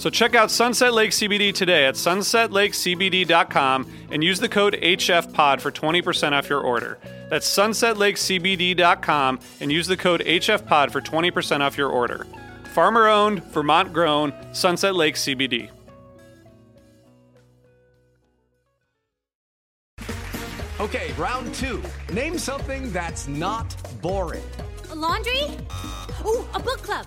So check out Sunset Lake CBD today at sunsetlakecbd.com and use the code HFPOD for 20% off your order. That's sunsetlakecbd.com and use the code HFPOD for 20% off your order. Farmer owned, Vermont grown, Sunset Lake CBD. Okay, round two. Name something that's not boring. A laundry? Ooh, a book club.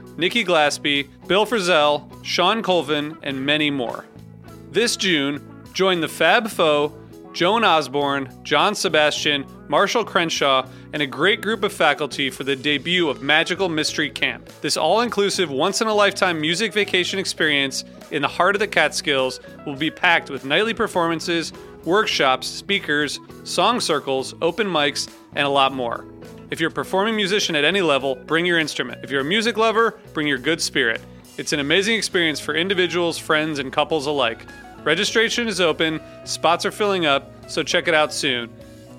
Nikki Glaspie, Bill Frisell, Shawn Colvin, and many more. This June, join the Fab Four, Joan Osborne, John Sebastian, Marshall Crenshaw, and a great group of faculty for the debut of Magical Mystery Camp. This all inclusive, once in a lifetime music vacation experience in the heart of the Catskills will be packed with nightly performances, workshops, speakers, song circles, open mics, and a lot more. If you're a performing musician at any level, bring your instrument. If you're a music lover, bring your good spirit. It's an amazing experience for individuals, friends, and couples alike. Registration is open, spots are filling up, so check it out soon.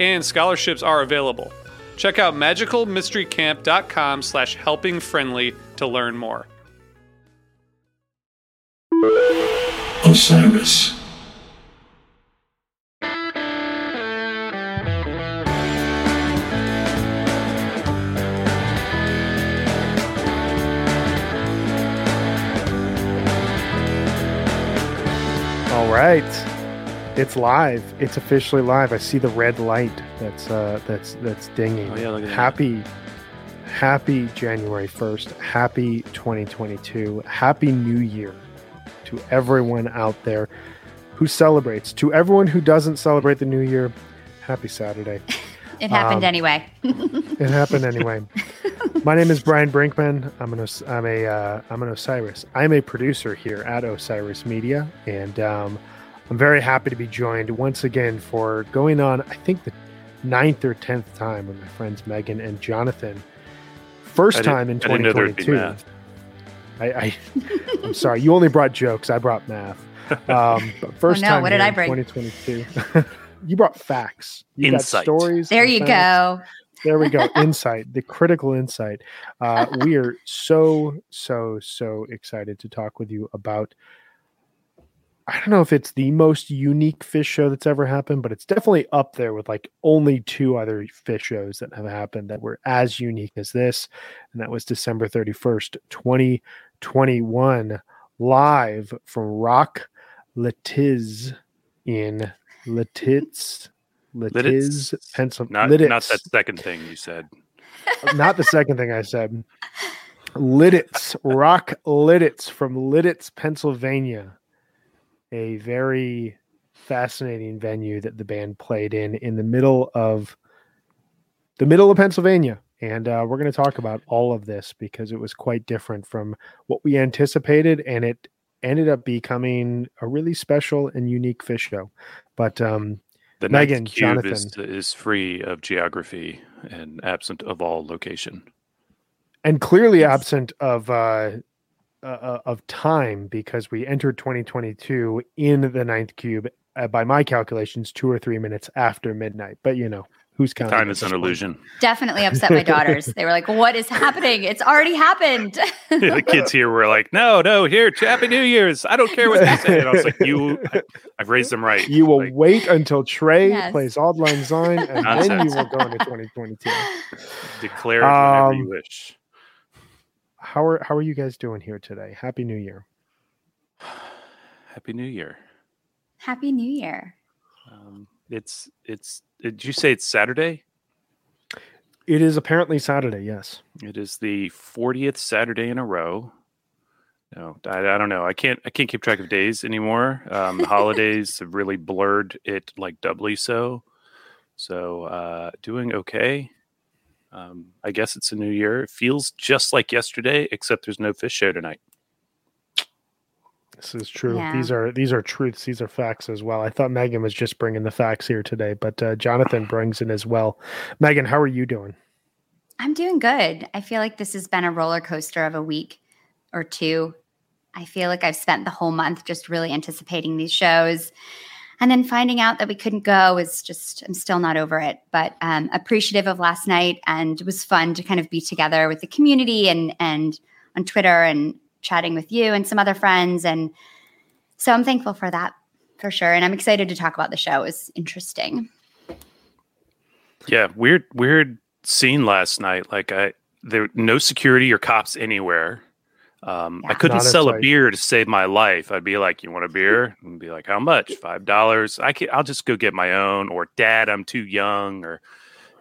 And scholarships are available. Check out magicalmysterycamp.com slash helpingfriendly to learn more. Osiris. All right. It's live. It's officially live. I see the red light that's uh that's that's dinging. Oh, yeah, look at that. happy happy January 1st. Happy 2022. Happy New Year to everyone out there who celebrates. To everyone who doesn't celebrate the new year, happy Saturday. It happened Um, anyway. It happened anyway. My name is Brian Brinkman. I'm an Os- I'm a uh, I'm an Osiris. I'm a producer here at Osiris Media, and um, I'm very happy to be joined once again for going on. I think the ninth or tenth time with my friends Megan and Jonathan. First time in I didn't know there'd be 2022. I, I I'm sorry. You only brought jokes. I brought math. Um, but first no, time what did here I bring? 2022. you brought facts. You Insight. got stories. There you facts. go. There we go. Insight, the critical insight. Uh, we are so, so, so excited to talk with you about. I don't know if it's the most unique Phish show that's ever happened, but it's definitely up there with like only two other Phish shows that have happened that were as unique as this. And that was December 31st, 2021, live from Rock Lititz in Letitz, Litiz, Pennsylvania. Not, not that second thing you said. not the second thing I said. Lititz, Rock Lititz from Lititz, Pennsylvania. A very fascinating venue that the band played in in the middle of the middle of Pennsylvania. And uh, we're going to talk about all of this because it was quite different from what we anticipated. And it ended up becoming a really special and unique Phish show. But um, the Megan, cube Jonathan, is, is free of geography and absent of all location. And clearly absent of uh, uh, uh of time because we entered 2022 in the ninth cube uh, by my calculations two or three minutes after midnight. But you know, Who's counting? Time is an illusion. Definitely upset my daughters. they were like, "What is happening? It's already happened." yeah, the kids here were like, "No, no, here, Happy New Year's. I don't care what they say." And I was like, "You, I've raised them right. You will like, wait until Trey yes. plays Auld Lang Syne, and Nonsense. then you will go into 2022. Declare it um, whenever you wish." How are how are you guys doing here today? Happy New Year. Happy New Year. Happy New Year. Um, it's it's. Did you say it's Saturday? It is apparently Saturday. Yes. It is the fortieth Saturday in a row. No, I, I, don't know. I can't. I can't keep track of days anymore. Um, the holidays have really blurred it like doubly so. So uh, doing okay. Um, I guess it's a new year. It feels just like yesterday, except there's no Phish show tonight. This is true. Yeah. These are these are truths. These are facts as well. I thought Megan was just bringing the facts here today, but uh, Jonathan brings in as well. Megan, how are you doing? I'm doing good. I feel like this has been a roller coaster of a week or two. I feel like I've spent the whole month just really anticipating these shows. And then finding out that we couldn't go is just, I'm still not over it, but um, appreciative of last night. And it was fun to kind of be together with the community and, and on Twitter and chatting with you and some other friends. And so I'm thankful for that for sure. And I'm excited to talk about the show. It was interesting. Yeah, weird, weird scene last night. Like I, there no security or cops anywhere. Um, yeah. I couldn't Not sell a beer to save my life. I'd be like, "You want a beer?" And be like, "How much? Five dollars." I can, I'll just go get my own. Or, "Dad, I'm too young." Or,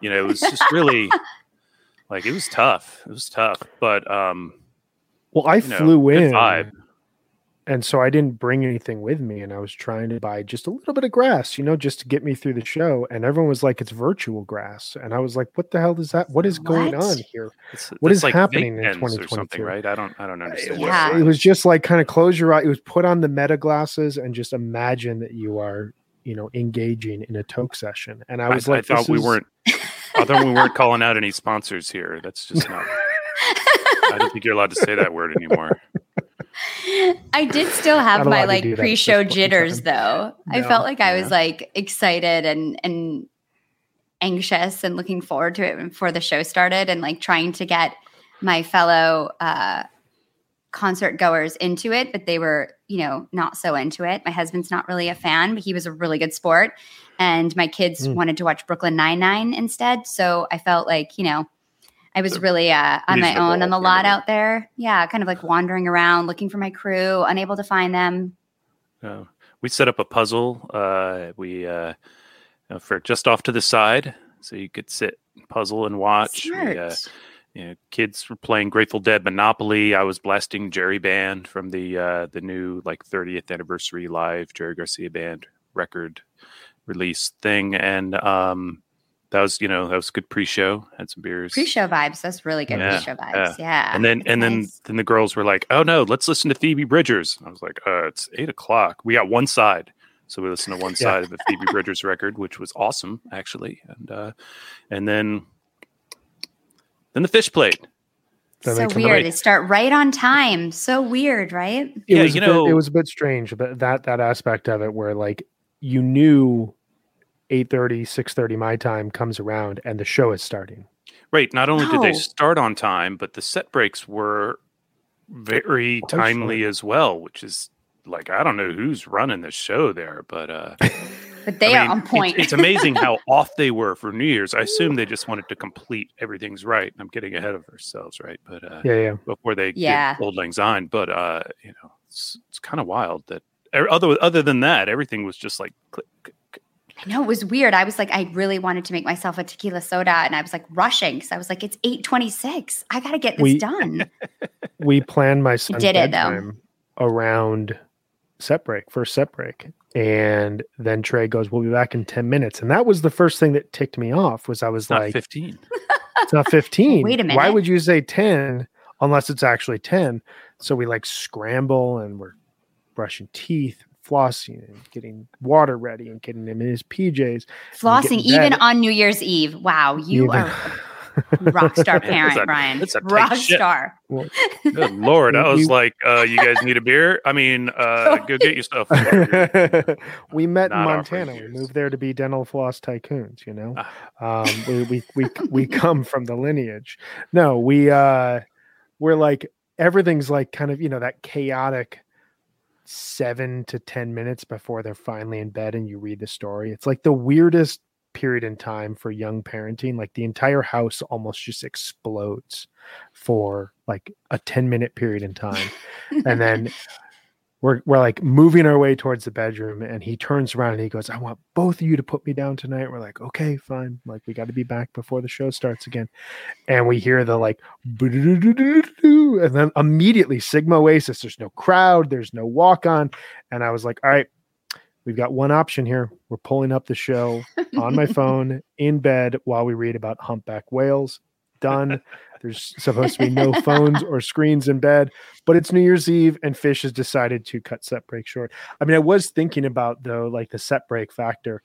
you know, it was just really like it was tough. It was tough. But um, well, I flew in, vibe. and so I didn't bring anything with me, and I was trying to buy just a little bit of grass, you know, just to get me through the show. And everyone was like, "It's virtual grass," and I was like, "What the hell is that? What is going what? on here? It's, what is like happening in 2022?" Right? I don't, I don't understand. It was, it was just like kind of close your eye. It was put on the meta glasses and just imagine that you are, you know, engaging in a toke session. And I was I, like, I thought we is... weren't. I thought we weren't calling out any sponsors here. That's just not. I don't think you're allowed to say that word anymore. I did still have my like pre-show jitters though. No, I felt like I was like excited and and anxious and looking forward to it before the show started and like trying to get my fellow uh concert goers into it, but they were, you know, not so into it. My husband's not really a fan, but he was a really good sport. And my kids mm. wanted to watch Brooklyn Nine-Nine instead. So I felt like, you know, I was really uh, on my own on the lot out there. Yeah, kind of like wandering around looking for my crew, unable to find them. We set up a puzzle. Uh, we uh, for just off to the side, so you could sit, puzzle, and watch. We, uh, you know, kids were playing Grateful Dead Monopoly. I was blasting Jerry Band from the uh, the new like 30th anniversary live Jerry Garcia Band record release thing, and um, that was you know that was good pre-show had some beers pre-show vibes that's really good yeah, pre-show vibes yeah, yeah. and then and nice. then then the girls were like oh no let's listen to phoebe bridgers i was like uh it's eight o'clock we got one side so we listened to one yeah. side of the phoebe bridgers record which was awesome actually and uh and then then the fish played so weird. They start right on time. So weird, right? It yeah, you know, bit, it was a bit strange, but that that aspect of it, where like you knew 8.30 6.30 my time comes around and the show is starting. Right not only no. did they start on time but the set breaks were very timely as well which is like i don't know who's running the show there but uh but they I mean, are on point. it's, it's amazing how off they were for new year's. I assume they just wanted to complete everything's right i'm getting ahead of ourselves right but uh yeah yeah. before they yeah. Auld Lang Syne but uh you know it's, it's kind of wild that other other than that everything was just like click, click, click I know it was weird. I was like, I really wanted to make myself a tequila soda, and I was like rushing because I was like, it's eight twenty six. I got to get this we, done. we planned my son's did it, though. around set break, first set break, and then Trey goes, "We'll be back in ten minutes," and that was the first thing that ticked me off. Was I was not like, fifteen. It's not fifteen. Wait a minute. Why would you say ten unless it's actually ten? So we like scramble and we're brushing teeth, flossing and getting water ready and getting him in his PJs. Flossing even on New Year's Eve. Wow, you even. are rock star parent, a, Brian. It's a rock star. Well, Good lord, I was like, uh, "You guys need a beer? I mean, uh, go get yourself." we met Not in Montana. We moved there to be dental floss tycoons. You know, ah. um, we, we we we come from the lineage. No, we uh, we're like everything's like kind of you know that chaotic seven to 10 minutes before they're finally in bed and you read the story. It's like the weirdest period in time for young parenting. Like the entire house almost just explodes for like a 10 minute period in time. and then we're we're like moving our way towards the bedroom and he turns around and he goes i want both of you to put me down tonight. We're like okay fine. Like we got to be back before the show starts again. And we hear the like and then immediately sigma oasis there's no crowd there's no walk on. And i was like all right we've got one option here. We're pulling up the show on my phone in bed while we read about humpback whales. Done there's supposed to be no phones or screens in bed, but it's New Year's Eve and Phish has decided to cut set break short. I mean, I was thinking about though, like the set break factor.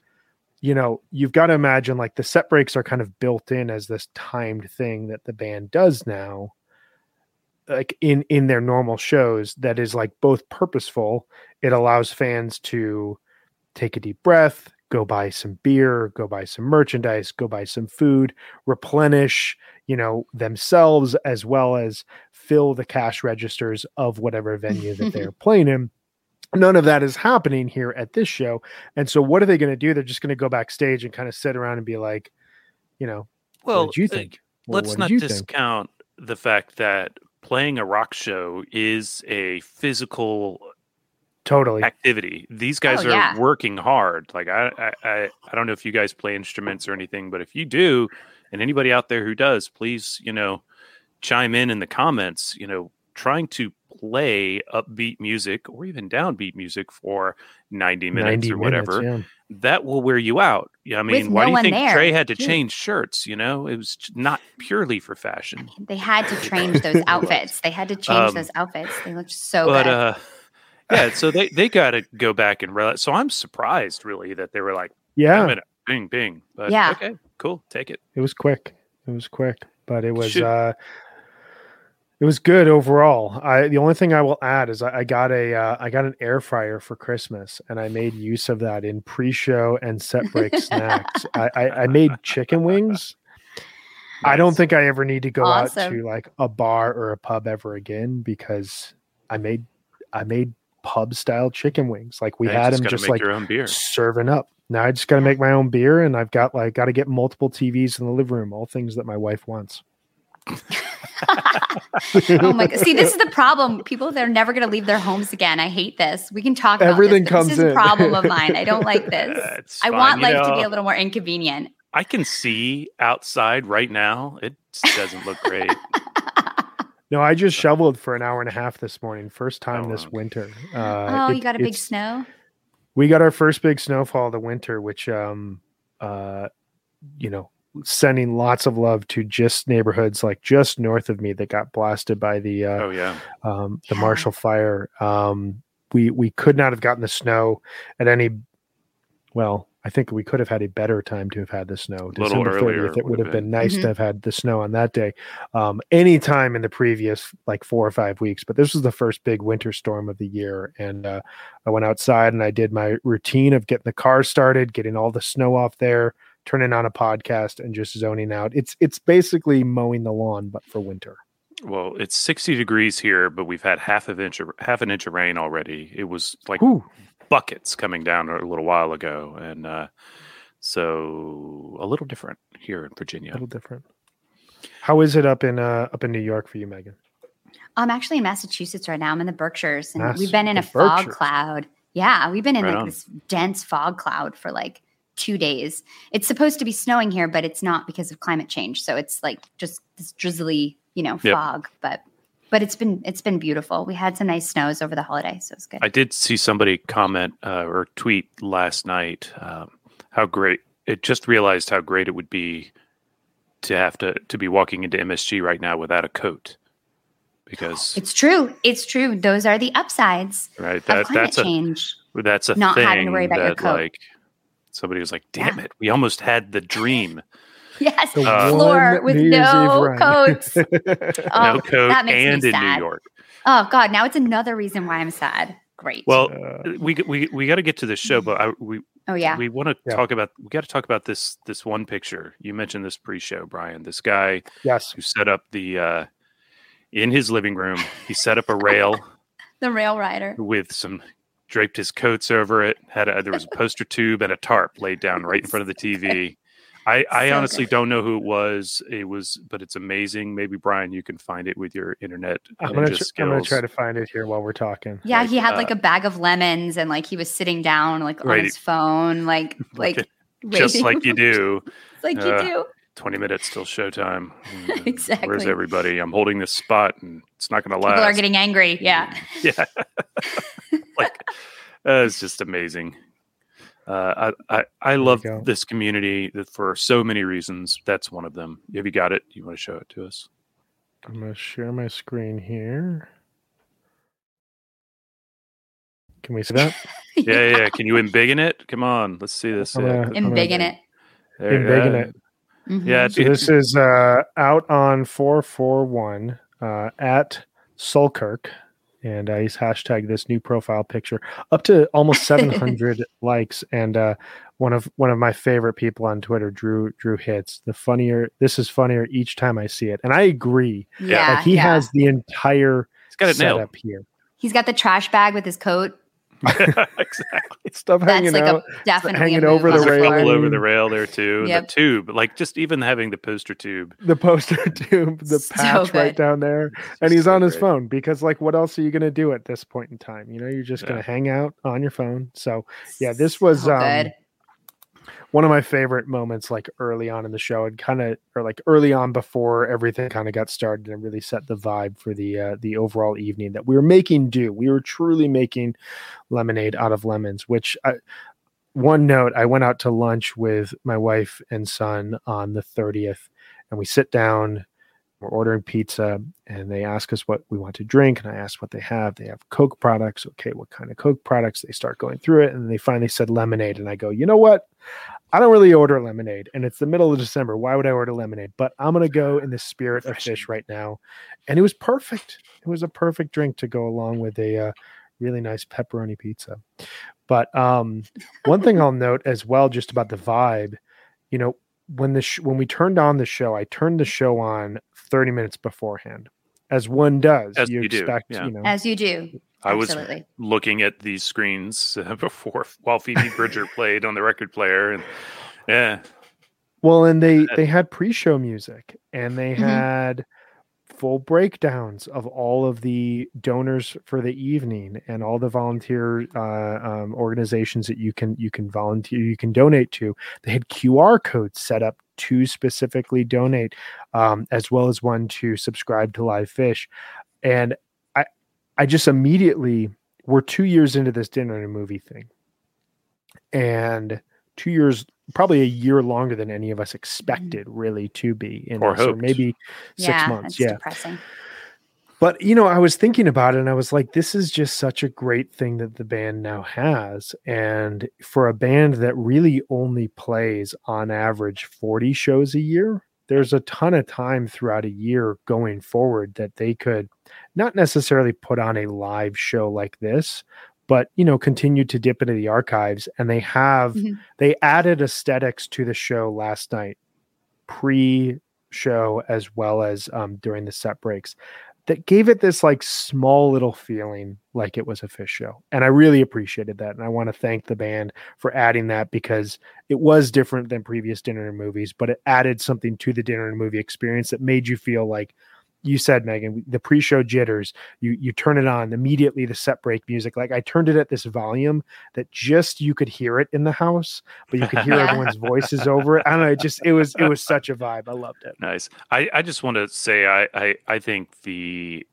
You know, you've got to imagine like the set breaks are kind of built in as this timed thing that the band does now like in in their normal shows that is like both purposeful it allows fans to take a deep breath go buy some beer, go buy some merchandise, go buy some food, replenish, you know, themselves as well as fill the cash registers of whatever venue that they're playing in. None of that is happening here at this show. And so what are they going to do? They're just going to go backstage and kind of sit around and be like, you know, well, uh, what did you think? Well, let's not discount think? the fact that playing a rock show is a physical totally activity. These guys oh, are yeah. working hard. Like I, I, I don't know if you guys play instruments or anything, but if you do, and anybody out there who does, please, you know, chime in in the comments. You know, trying to play upbeat music or even downbeat music for 90 minutes 90 or whatever minutes, yeah. that will wear you out yeah i mean With why no do you think there. trey had to change shirts you know it was not purely for fashion they had to change those outfits they had to change um, those outfits they looked so but, good uh, yeah, so they they got to go back and realize. So I'm surprised, really, that they were like, yeah, bing, bing. But yeah, okay, cool, take it. It was quick. It was quick, but it was. Should... uh it was good overall. I the only thing I will add is I, I got a uh, I got an air fryer for Christmas, and I made use of that in pre-show and set break snacks. I, I, I made chicken wings. Nice. I don't think I ever need to go awesome. out to like a bar or a pub ever again because I made I made pub style chicken wings. Like we had them just like serving up. Now I just got to make my own beer, and I've got like got to get multiple TVs in the living room. All things that my wife wants. oh my god! See, this is the problem. People they're never going to leave their homes again. I hate this. We can talk. About Everything this, comes this is in. a problem of mine. I don't like this. I want life know, to be a little more inconvenient. I can see outside right now. It doesn't look great. No, I just shoveled for an hour and a half this morning. First time oh, this winter. Uh, oh, it, you got a big snow. We got our first big snowfall of the winter, which, um, uh, you know, sending lots of love to just neighborhoods like just north of me that got blasted by the uh, oh yeah um, the. Marshall Fire. Um, we we could not have gotten the snow at any well I think we could have had a better time to have had the snow. December 30th, it would have been, been nice mm-hmm. to have had the snow on that day. Um, any time in the previous like four or five weeks, but this was the first big winter storm of the year. And uh, I went outside and I did my routine of getting the car started, getting all the snow off there, turning on a podcast, and just zoning out. It's it's basically mowing the lawn, but for winter. Well, it's 60 degrees here, but we've had half an inch of, half an inch of rain already. It was like Ooh buckets coming down a little while ago, and uh, so a little different here in Virginia. A little different. How is it up in uh, up in New York for you, Megan? I'm actually in Massachusetts right now. I'm in the Berkshires, and Mass- we've been in a fog cloud. Yeah, we've been in right like on. this dense fog cloud for like two days. It's supposed to be snowing here, but it's not because of climate change. So it's like just this drizzly, you know, yep. fog. But but it's been it's been beautiful. We had some nice snows over the holiday, so it's good. I did see somebody comment uh, or tweet last night um, how great it just realized how great it would be to have to to be walking into MSG right now without a coat because it's true. It's true. Those are the upsides. Right. That, that's a change. A, that's a not having to worry about your coat. Like somebody was like, "Damn yeah. it, we almost had the dream." Yes, uh, floor with no coats. oh, no coat, that makes and me sad. in New York. Oh God! Now it's another reason why I'm sad. Great. Well, uh, we we we got to get to the show, but I, we oh yeah we want to yeah. talk about we got to talk about this this one picture you mentioned this pre-show, Brian. This guy, yes, who set up the uh in his living room. He set up a rail. the rail rider with some draped his coats over it. Had a, there was a poster tube and a tarp laid down right in front of the TV. I, I so honestly good. don't know who it was. It was, but it's amazing. Maybe Brian, you can find it with your internet. I'm gonna, tr- I'm gonna try to find it here while we're talking. Yeah, he had uh, like a bag of lemons and like he was sitting down like right. on his phone, like like just like you do, like uh, you do. 20 minutes till showtime. exactly. Where's everybody? I'm holding this spot and it's not going to last. People are getting angry. Yeah. yeah. like, uh, it's just amazing. Uh, I, I, I love this community for so many reasons. That's one of them. Have you got it? You want to show it to us? I'm going to share my screen here. Can we see that? yeah, yeah. Can you embiggen it? Come on, let's see this. Yeah, embiggen it. Embiggen it. Mm-hmm. Yeah. So this is uh, out on 441 uh, at Sulkirk. And uh, he's hashtagged this new profile picture up to almost 700 likes. And uh, one of one of my favorite people on Twitter, Drew Drew hits the funnier. This is funnier each time I see it, and I agree. Yeah, like he yeah. has the entire he's got it setup nailed. here. He's got the trash bag with his coat exactly. Stuff That's hanging like out, a, definitely hanging over the rail, over the rail there too. Yep. The tube, like just even having the poster tube, the poster tube, the so patch good. right down there, and he's so on his great. phone because, like, what else are you going to do at this point in time? You know, you're just yeah. going to hang out on your phone. So, yeah, this was so um, one of my favorite moments like early on in the show and kind of or like early on before everything kind of got started and really set the vibe for the uh, the overall evening that we were making do. We were truly making lemonade out of lemons which I, one note i went out to lunch with my wife and son on the 30th and we sit down we're ordering pizza and they ask us what we want to drink and i asked what they have they have coke products okay what kind of coke products they start going through it and they finally said lemonade and i go you know what I don't really order lemonade, and it's the middle of December. Why would I order lemonade? But I'm gonna go in the spirit of Phish right now, and it was perfect. It was a perfect drink to go along with a uh, really nice pepperoni pizza. But um, one thing I'll note as well, just about the vibe, you know, when the sh- when we turned on the show, I turned the show on 30 minutes beforehand, as one does. As you, you expect, do, yeah. you know, as you do. I was looking at these screens uh, before while Phoebe Bridger played on the record player, and yeah. Well, and they they had pre-show music, and they mm-hmm. had full breakdowns of all of the donors for the evening and all the volunteer uh, um, organizations that you can you can volunteer you can donate to. They had QR codes set up to specifically donate, um, as well as one to subscribe to LivePhish, and I I just immediately we're two years into this dinner and movie thing. And two years, probably a year longer than any of us mm-hmm. expected really to be in or, this, or maybe six yeah, months. yeah. Depressing. But you know, I was thinking about it and I was like, this is just such a great thing that the band now has. And for a band that really only plays on average 40 shows a year, there's a ton of time throughout a year going forward that they could not necessarily put on a live show like this but you know continued to dip into the archives and they have mm-hmm. they added aesthetics to the show last night pre show as well as um, during the set breaks that gave it this like small little feeling like it was a Phish show. And I really appreciated that. And I want to thank the band for adding that because it was different than previous dinner and movies, but it added something to the dinner and movie experience that made you feel like you said, Megan, the pre-show jitters. You you turn it on immediately. The set break music. Like I turned it at this volume that just you could hear it in the house, but you could hear everyone's voices over it. I don't know. It just it was it was such a vibe. I loved it. Nice. I I just want to say I I I think the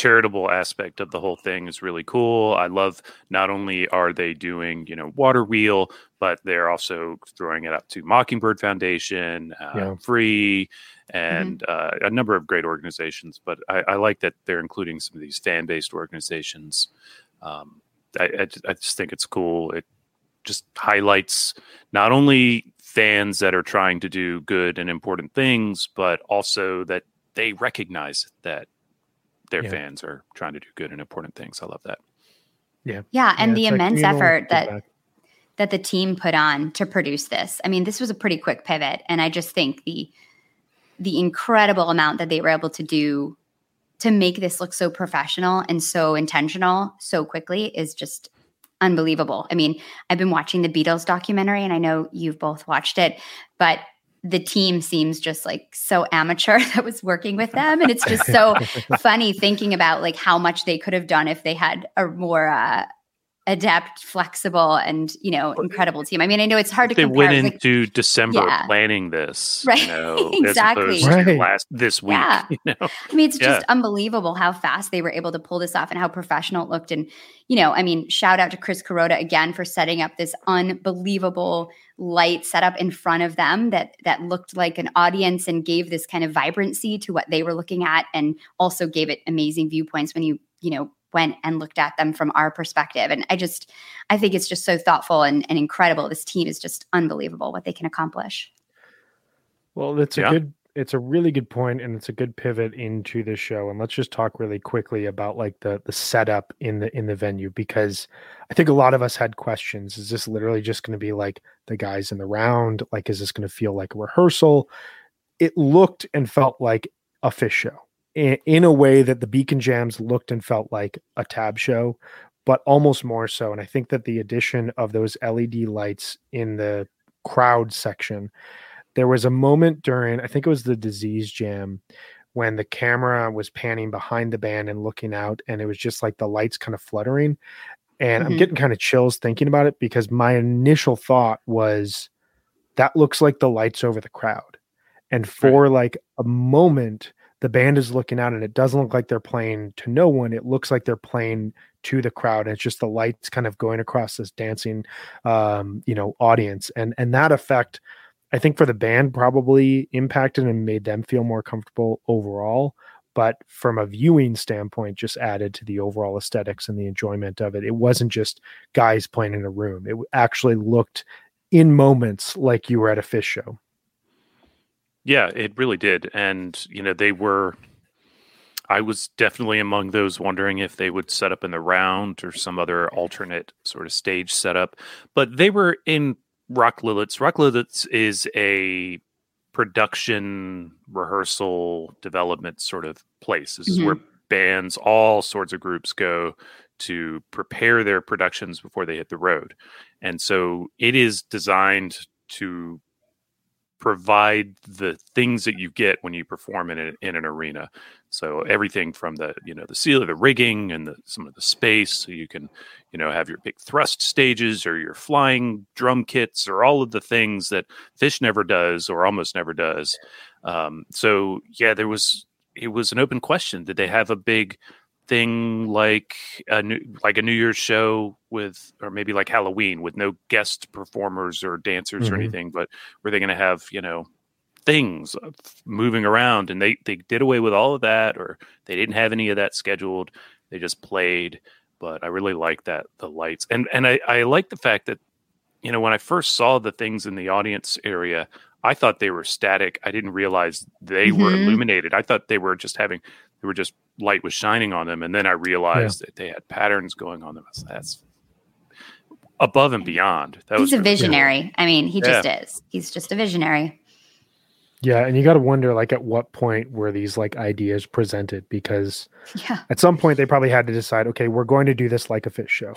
charitable aspect of the whole thing is really cool. I love not only are they doing, you know, Water Wheel, but they're also throwing it up to Mockingbird Foundation, uh, yeah. Free, and mm-hmm. uh, a number of great organizations. But I, I, like that they're including some of these fan based organizations. Um, I, I, I just think it's cool. It just highlights not only fans that are trying to do good and important things, but also that they recognize that their yeah. fans are trying to do good and important things. I love that. Yeah. Yeah. And yeah, the immense like effort that that the team put on to produce this. I mean, this was a pretty quick pivot. And I just think the the incredible amount that they were able to do to make this look so professional and so intentional so quickly is just unbelievable. I mean, I've been watching the Beatles documentary and I know you've both watched it, but the team seems just like so amateur that was working with them and it's just so funny thinking about like how much they could have done if they had a more uh, adept, flexible, and you know, incredible team. I mean, I know it's hard to. They compare. went into like, December yeah. planning this, right? You know, exactly. Right. Last this week, yeah. You know? I mean, it's yeah. just unbelievable how fast they were able to pull this off and how professional it looked. And you know, I mean, shout out to Chris Kuroda again for setting up this unbelievable light set up in front of them that that looked like an audience and gave this kind of vibrancy to what they were looking at, and also gave it amazing viewpoints when you you know went and looked at them from our perspective. And I just, I think it's just so thoughtful and, and incredible. This team is just unbelievable what they can accomplish. Well, that's a yeah. good, it's a really good point and it's a good pivot into the show. And let's just talk really quickly about like the the setup in the in the venue because I think a lot of us had questions. Is this literally just going to be like the guys in the round? Like, is this going to feel like a rehearsal? It looked and felt like a Phish show in, in a way that the Beacon Jams looked and felt like a TAB show, but almost more so. And I think that the addition of those LED lights in the crowd section, there was a moment during, I think it was the Disease Jam, when the camera was panning behind the band and looking out, and it was just like the lights kind of fluttering. And mm-hmm. I'm getting kind of chills thinking about it because my initial thought was that looks like the lights over the crowd. And for right. like a moment, the band is looking out and it doesn't look like they're playing to no one it looks like they're playing to the crowd and it's just the lights kind of going across this dancing um you know audience and and that effect i think for the band probably impacted and made them feel more comfortable overall but from a viewing standpoint just added to the overall aesthetics and the enjoyment of it it wasn't just guys playing in a room it actually looked in moments like you were at a Phish show yeah, it really did. And, you know, they were, I was definitely among those wondering if they would set up in the round or some other alternate sort of stage setup. But they were in Rock Lititz. Rock Lititz is a production rehearsal development sort of place. This mm-hmm. is where bands, all sorts of groups go to prepare their productions before they hit the road. And so it is designed to provide the things that you get when you perform in, in an arena. So everything from the you know the seal, the rigging, and the, some of the space, so you can you know have your big thrust stages or your flying drum kits or all of the things that Phish never does or almost never does. Um, so yeah, there was it was an open question. Did they have a big thing like a new like a New Year's show with, or maybe like Halloween with no guest performers or dancers mm-hmm. or anything, but were they going to have you know things moving around? And they they did away with all of that, or they didn't have any of that scheduled. They just played. But I really like that the lights and and I I like the fact that you know when I first saw the things in the audience area. I thought they were static. I didn't realize they mm-hmm. were illuminated. I thought they were just having they were just light was shining on them, and then I realized yeah. that they had patterns going on them. That's above and beyond. That He's a visionary. Cool. I mean, he just is. He's just a visionary. Yeah, and you got to wonder, like, at what point were these like ideas presented? Because yeah, at some point they probably had to decide, okay, we're going to do this like a Phish show,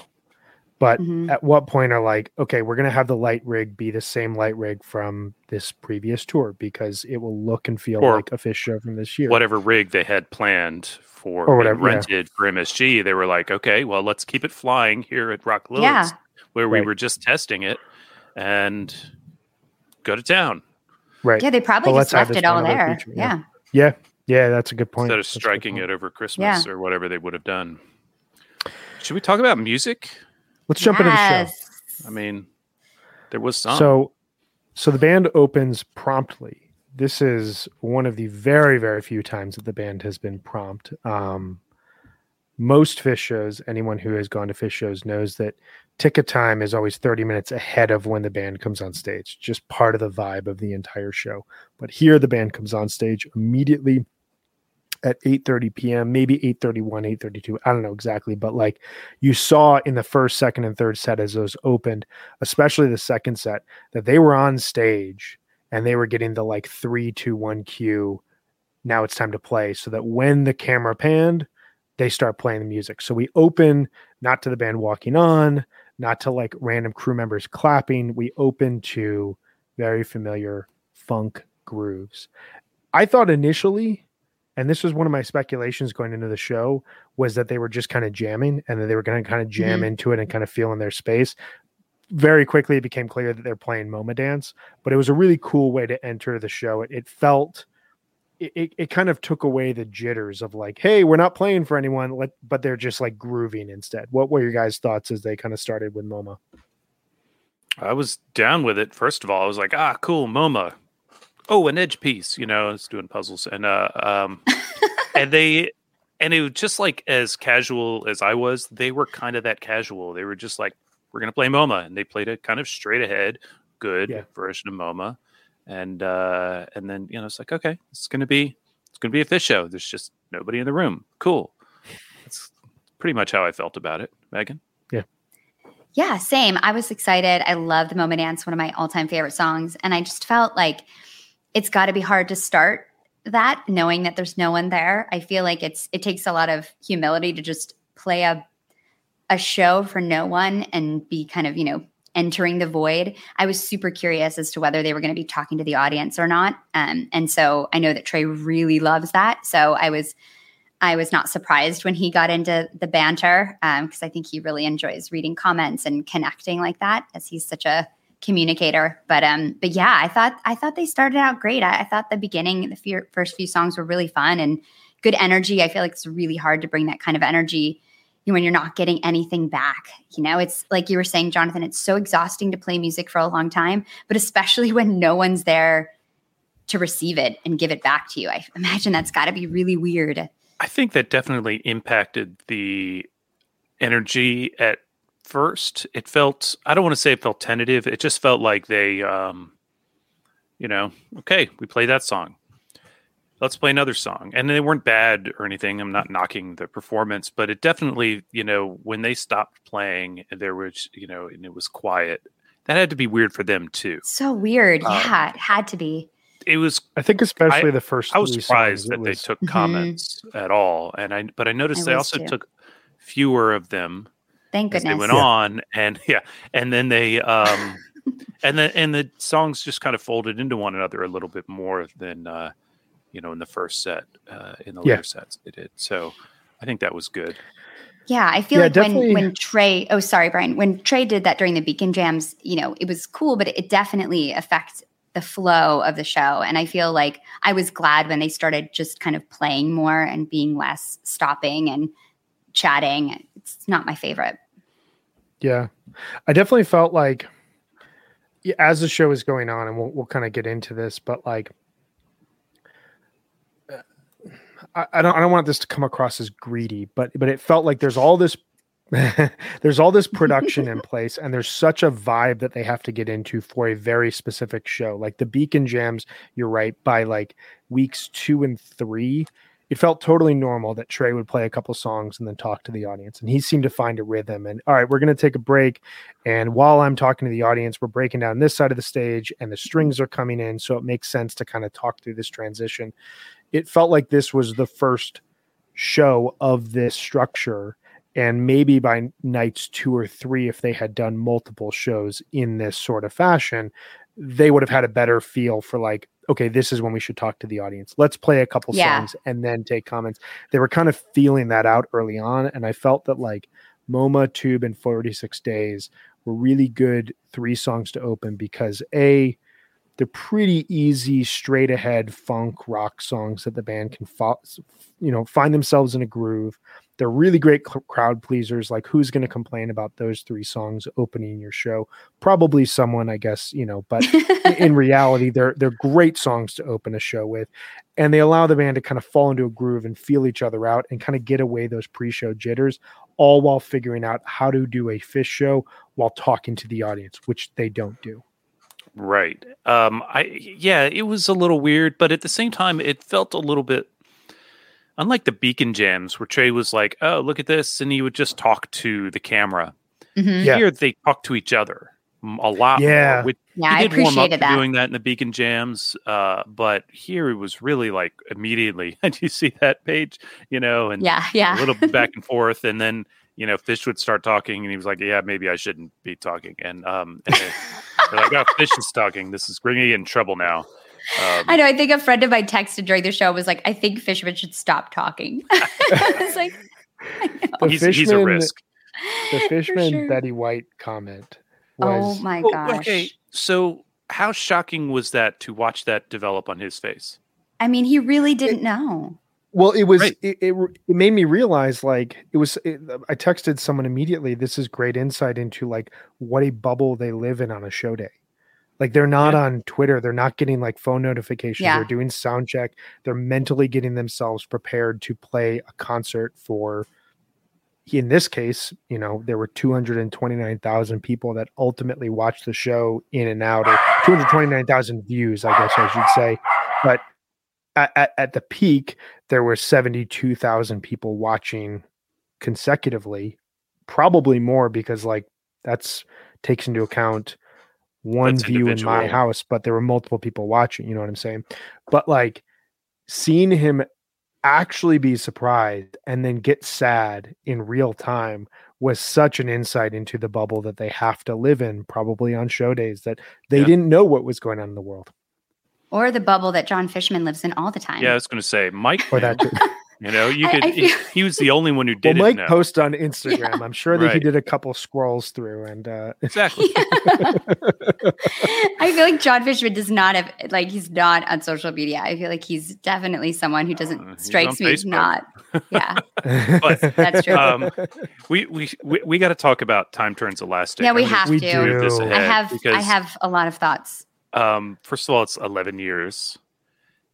But mm-hmm. at what point are like, okay, we're going to have the light rig be the same light rig from this previous tour because it will look and feel or like a Phish show from this year. Whatever rig they had planned for or whatever rented yeah. for MSG, they were like, okay, well, let's keep it flying here at Rock Lititz, yeah. where right. we were just testing it, and go to town. Right. Yeah, they probably well, just left it all there. Feature, yeah. yeah. Yeah, that's a good point. Instead of striking it over Christmas yeah. or whatever they would have done. Should we talk about music? Let's jump yes. into the show. I mean, there was some. So, so the band opens promptly. This is one of the very, very few times that the band has been prompt. Um, most Phish shows, anyone who has gone to Phish shows knows that ticket time is always 30 minutes ahead of when the band comes on stage, just part of the vibe of the entire show. But here the band comes on stage immediately at 8:30 p.m., maybe 8:31, 8:32. I don't know exactly, but like you saw in the first, second, and third set as those opened, especially the second set, that they were on stage and they were getting the like three, two, one cue. Now it's time to play, so that when the camera panned, they start playing the music. So we open not to the band walking on, not to like random crew members clapping. We open to very familiar funk grooves. I thought initially and this was one of my speculations going into the show was that they were just kind of jamming and that they were going to kind of jam mm-hmm. into it and kind of feel in their space. Very quickly it became clear that they're playing moma dance but it was a really cool way to enter the show. It, it felt it, it, it, kind of took away the jitters of like hey we're not playing for anyone let, but they're just like grooving instead. What were your guys thoughts as they kind of started with moma? I was down with it first of all. I was like ah cool moma oh, an edge piece, you know, it's doing puzzles. And uh um and they and it was just like as casual as I was, they were kind of that casual. They were just like, we're gonna play MoMA, and they played it kind of straight ahead, good yeah. version of MoMA. And uh and then you know it's like, okay, it's gonna be it's gonna be a Phish show. There's just nobody in the room. Cool. That's pretty much how I felt about it, Megan. Yeah. Yeah, same. I was excited. I love the Moma Dance, one of my all-time favorite songs. And I just felt like it's got to be hard to start that knowing that there's no one there. I feel like it's it takes a lot of humility to just play a a show for no one and be kind of, you know, entering the void. I was super curious as to whether they were going to be talking to the audience or not. Um, and so I know that Trey really loves that. So I was I was not surprised when he got into the banter because um, I think he really enjoys reading comments and connecting like that as he's such a communicator. But um, but yeah, I thought I thought they started out great. I, I thought the beginning, the first few songs were really fun and good energy. I feel like it's really hard to bring that kind of energy when you're not getting anything back. You know, it's like you were saying, Jonathan. It's so exhausting to play music for a long time, but especially when no one's there to receive it and give it back to you. I imagine that's got to be really weird. I think that definitely impacted the energy at first. It felt I don't want to say it felt tentative. It just felt like they um you know, okay, we play that song. Let's play another song. And they weren't bad or anything. I'm not knocking the performance, but it definitely, you know, when they stopped playing, there was, you know, and it was quiet. That had to be weird for them too. So weird. Um, yeah, it had to be. It was. I think especially I, the first. I was surprised that was, they took mm-hmm. comments at all, and I. But I noticed I they also too. took fewer of them Thank goodness. They went yeah. on and yeah, and then they um and then and the songs just kind of folded into one another a little bit more than uh you know in the first set uh in the yeah. later sets they did. So I think that was good. Yeah, I feel yeah, like when when Trey, oh sorry, Brian, when Trey did that during the Beacon Jams, you know, it was cool, but it definitely affects the flow of the show. And I feel like I was glad when they started just kind of playing more and being less stopping and chatting. It's not my favorite. Yeah, I definitely felt like as the show is going on, and we'll we'll kind of get into this, but like. Uh, I, I don't. I don't want this to come across as greedy, but but it felt like there's all this there's all this production in place and there's such a vibe that they have to get into for a very specific show like the beacon jams you're right by like weeks two and three it felt totally normal that Trey would play a couple songs and then talk to the audience. And he seemed to find a rhythm. And all right, we're going to take a break. And while I'm talking to the audience, we're breaking down this side of the stage and the strings are coming in. So it makes sense to kind of talk through this transition. It felt like this was the first show of this structure. And maybe by nights two or three, if they had done multiple shows in this sort of fashion, they would have had a better feel for like, okay, this is when we should talk to the audience. Let's play a couple yeah. songs and then take comments. They were kind of feeling that out early on. And I felt that like MoMA, Tube, and 46 Days were really good three songs to open because A, they're pretty easy, straight ahead funk rock songs that the band can, fo- you know, find themselves in a groove. They're really great cl- crowd pleasers. Like, who's going to complain about those three songs opening your show? Probably someone, I guess, you know. But in reality, they're they're great songs to open a show with, and they allow the band to kind of fall into a groove and feel each other out and kind of get away those pre-show jitters, all while figuring out how to do a Phish show while talking to the audience, which they don't do. Right. Um. I yeah, it was a little weird, but at the same time, it felt a little bit unlike the beacon jams where Trey was like, "Oh, look at this," and he would just talk to the camera. Mm-hmm. Yeah. Here they talk to each other a lot. Yeah, more. yeah, I appreciated that. Doing that in the beacon jams, uh, but here it was really like immediately. And you see that page, you know, and yeah, yeah, a little back and forth, and then you know, Fish would start talking, and he was like, "Yeah, maybe I shouldn't be talking." And um, and they're like, "Oh, Phish is talking. This is bringing you in trouble now." Um, I know. I think a friend of mine texted during the show was like, "I think Fishman should stop talking." I was like, I he's, Fishman, he's, a risk. The Fishman sure. Betty White comment. Was, oh my gosh! okay, so how shocking was that to watch that develop on his face? I mean, he really didn't it, know. Well, it was right. it, it, it made me realize like it was. It, I texted someone immediately. This is great insight into like what a bubble they live in on a show day. Like they're not yeah. on Twitter. They're not getting like phone notifications. Yeah. They're doing sound check. They're mentally getting themselves prepared to play a concert for. In this case, you know, there were 229,000 people that ultimately watched the show in and out, or 229,000 views, I guess I should say. But at, at, at the peak, there were 72,000 people watching consecutively, probably more because, like, that's takes into account one That's view in my house, but there were multiple people watching. You know what I'm saying? But like seeing him actually be surprised and then get sad in real time was such an insight into the bubble that they have to live in, probably on show days, that they yeah. didn't know what was going on in the world. Or the bubble that Jon Fishman lives in all the time. Yeah, I was going to say, Mike. Or that too. You know, you could. I, I feel... he, he, was the only one who did. Well, Mike know. post on Instagram. Yeah. I'm sure that right. he did a couple scrolls through, and uh... exactly. I feel like Jon Fishman does not have like he's not on social media. I feel like he's definitely someone who doesn't uh, strikes me as not. Yeah, but that's true. Um, we we we, we got to talk about time turns elastic. Yeah, we have we to. Do. I have because, I have a lot of thoughts. Um, first of all, it's 11 years.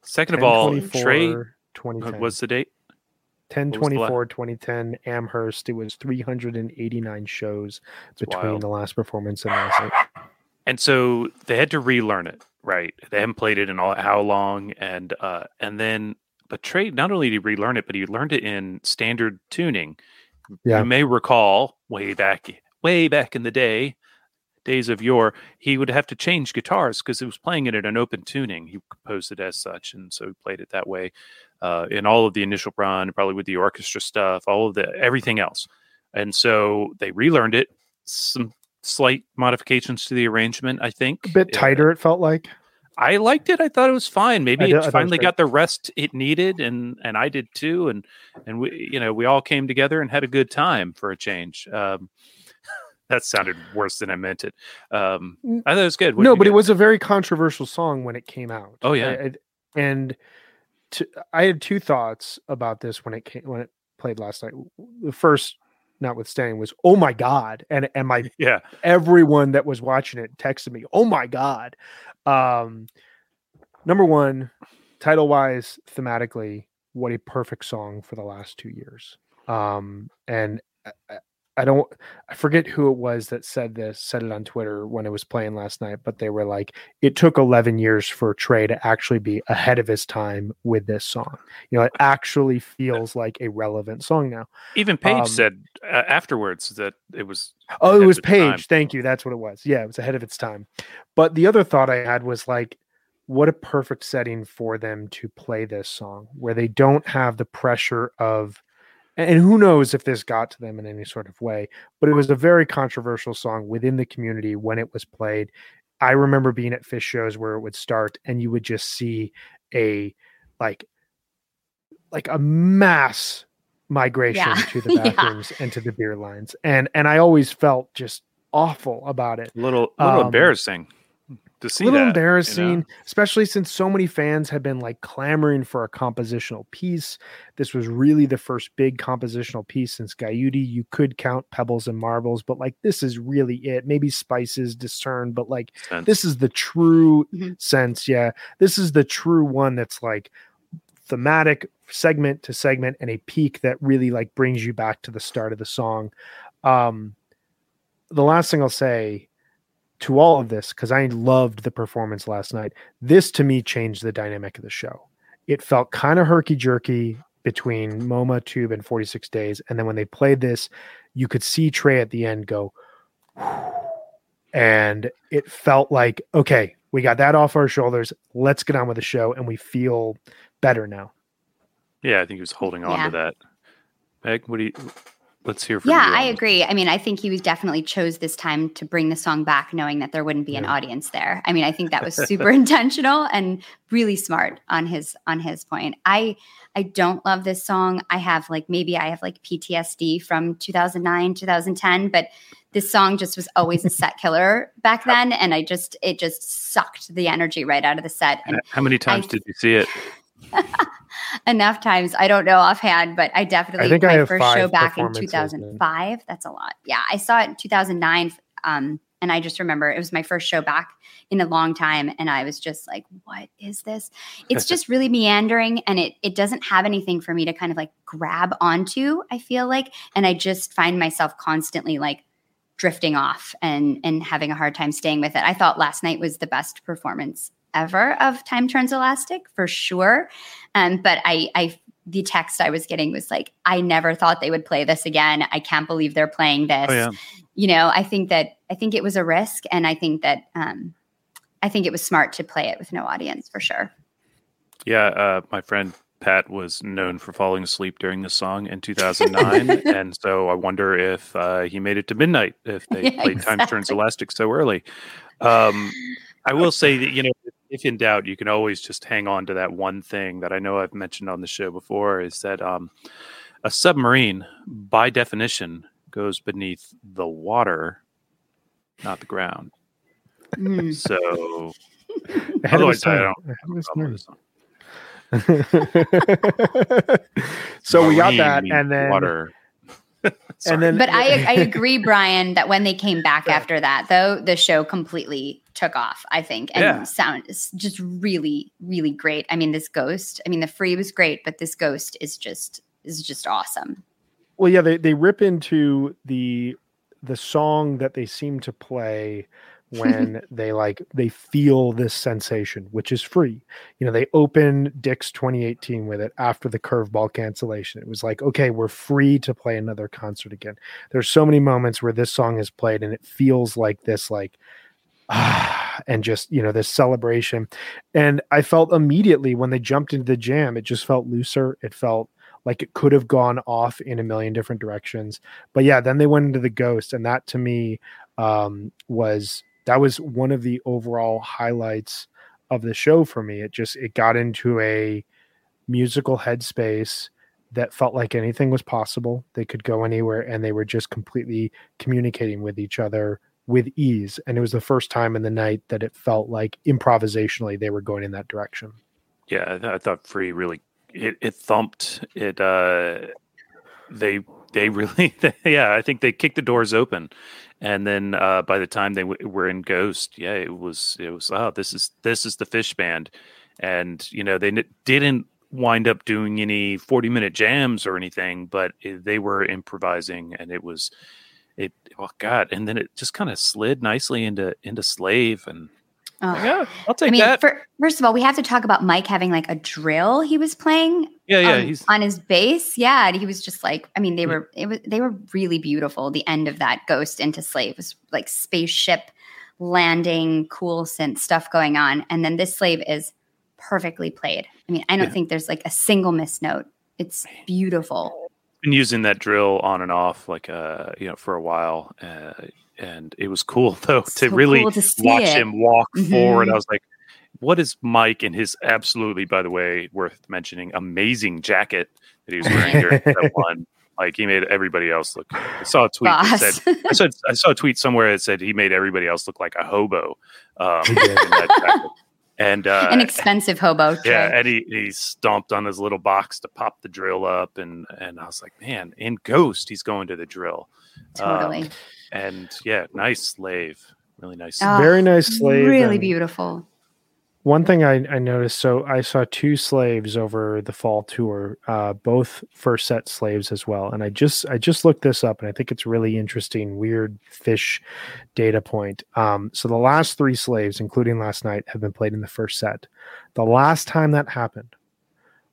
Second of all, Trey. 2010. What's the date? 10 24 2010 Amherst. It was 389 shows That's between wild. the last performance and last night. And so they had to relearn it, right? They haven't played it in all how long, and uh, and then but Trey not only did he relearn it, but he learned it in standard tuning. Yeah. You may recall way back, way back in the day, days of yore, he would have to change guitars because it was playing it in an open tuning. He composed it as such, and so he played it that way uh, in all of the initial run, probably with the orchestra stuff, all of the everything else. And so they relearned it. Some slight modifications to the arrangement, I think. A bit tighter, it, it felt like. I liked it. I thought it was fine. Maybe did, it finally got the rest it needed, and and I did too. And and we, you know, we all came together and had a good time for a change. Um, that sounded worse than I meant it. Um, I thought it was good. What no, but get? it was a very controversial song when it came out. Oh yeah, I, and to, I had two thoughts about this when it came when it played last night. The first, notwithstanding, was oh my god, and and my yeah everyone that was watching it texted me oh my god. Um, number one, title wise, thematically, what a perfect song for the last two years. Um, and uh, uh, I don't I forget who it was that said this, said it on Twitter when it was playing last night, but they were like, it took 11 years for Trey to actually be ahead of his time with this song. You know, it actually feels like a relevant song now. Even Page um, said uh, afterwards that it was. Oh, it was Page. Thank you. That's what it was. Yeah, it was ahead of its time. But the other thought I had was like, what a perfect setting for them to play this song where they don't have the pressure of and who knows if this got to them in any sort of way, but it was a very controversial song within the community when it was played. I remember being at Phish shows where it would start and you would just see a like like a mass migration Yeah. to the Yeah. bathrooms and to the beer lines. And and I always felt just awful about it. A little, little Um, embarrassing to see a little that, you embarrassing, know? especially since so many fans had been like clamoring for a compositional piece. This was really the first big compositional piece since Guyute. You could count Pebbles and Marbles, but like this is really it. Maybe Spices, Discern, but like Sense. this is the true Mhm. sense. Yeah, this is the true one that's like thematic segment to segment and a peak that really like brings you back to the start of the song. Um, the last thing I'll say to all of this, because I loved the performance last night, this to me changed the dynamic of the show. It felt kind of herky jerky between MoMA, Tube, and 46 Days. And then when they played this, you could see Trey at the end go, and it felt like, okay, we got that off our shoulders. Let's get on with the show. And we feel better now. Yeah, I think he was holding on Yeah. to that. Meg, what do you? Let's hear from Yeah. I agree. I mean, I think he was definitely chose this time to bring the song back, knowing that there wouldn't be an audience there. I mean, I think that was super intentional and really smart on his on his point. I I don't love this song. I have like maybe I have like PTSD from 2009, 2010, but this song just was always a set killer back then, and I just it just sucked the energy right out of the set. And How many times did you see it? enough times. I don't know offhand, but I definitely I think I my have first show back in 2005. That's a lot. Yeah, I saw it in 2009, um, and I just remember it was my first show back in a long time, and I was just like, "What is this?" It's just really meandering, and it it doesn't have anything for me to kind of like grab onto. I feel like, and I just find myself constantly like drifting off and and having a hard time staying with it. I thought last night was the best performance ever of Time Turns Elastic for sure. Um, but I, I, the text I was getting was like, I never thought they would play this again. I can't believe they're playing this. Oh yeah, You know, I think that I think it was a risk, and I think that um, I think it was smart to play it with no audience for sure. yeah. Uh, my friend Pat was known for falling asleep during the song in 2009, and so I wonder if uh, he made it to midnight if they Yeah, played Time Turns. Elastic so early. Um, I will say that you know, if in doubt, you can always just hang on to that one thing that I know I've mentioned on the show before is that um, a submarine, by definition, goes beneath the water, not the ground. Mm. So, Ahead of otherwise, I time. don't. Ahead of his problem with time. this song. so we got that, and then water. and then, But I, I agree, Brian, that when they came back after that, though, the show completely took off. I think and Yeah. sound is just really, really great. I mean, this ghost. I mean, the free was great, but this ghost is just is just awesome. well, yeah, they they rip into the the song that they seem to play when they like they feel this sensation, which is free. You know, they open Dick's 2018 with it after the curveball cancellation. It was like, okay, we're free to play another concert again. There's so many moments where this song is played and it feels like this, like ah, and just you know this celebration. And I felt immediately when they jumped into the jam, it just felt looser. It felt like it could have gone off in a million different directions. But yeah, then they went into the ghost, and that to me um, was that was one of the overall highlights of the show for me. It just it got into a musical headspace that felt like anything was possible. They could go anywhere, and they were just completely communicating with each other with ease. And it was the first time in the night that it felt like improvisationally they were going in that direction. Yeah, I, thought Free really it, it thumped it. uh They they really yeah, I think they kicked the doors open, and then uh by the time they w- were in Ghost, yeah, it was it was oh this is this is the Phish Band, and you know they n- didn't wind up doing any 40 minute jams or anything but it, they were improvising and it was it oh god. And then it just kind of slid nicely into into slave and Oh. yeah i'll take I mean, that. for, first of all, we have to talk about Mike having like a drill he was playing yeah yeah um, he's on his bass. Yeah, and he was just like, I mean, they were it was they were really beautiful. The end of that Ghost into Slave was like spaceship landing, cool synth stuff going on, and then this Slave is perfectly played. I mean, I don't Yeah. think there's like a single miss note. It's beautiful. been using that drill on and off, like uh, you know, for a while, uh, and it was cool though to so really cool to watch it. him walk mm-hmm. forward. I was like, what is Mike and his absolutely, by the way, worth mentioning, amazing jacket that he was wearing during that one. Like he made everybody else look. I saw a tweet Boss. that said, I said, I saw a tweet somewhere that said he made everybody else look like a hobo. Um, and uh, an expensive hobo. Yeah, and he, he stomped on his little box to pop the drill up, and and I was like, man, in Ghost, he's going to the drill. Totally. Um, and yeah, nice slave, really nice. Oh, Very nice slave. Really beautiful. One thing I, I, noticed, so I saw two slaves over the fall tour, uh, both first set slaves as well. And I just I just looked this up, and I think it's really interesting, weird Phish data point. Um, so the last three slaves, including last night, have been played in the first set. The last time that happened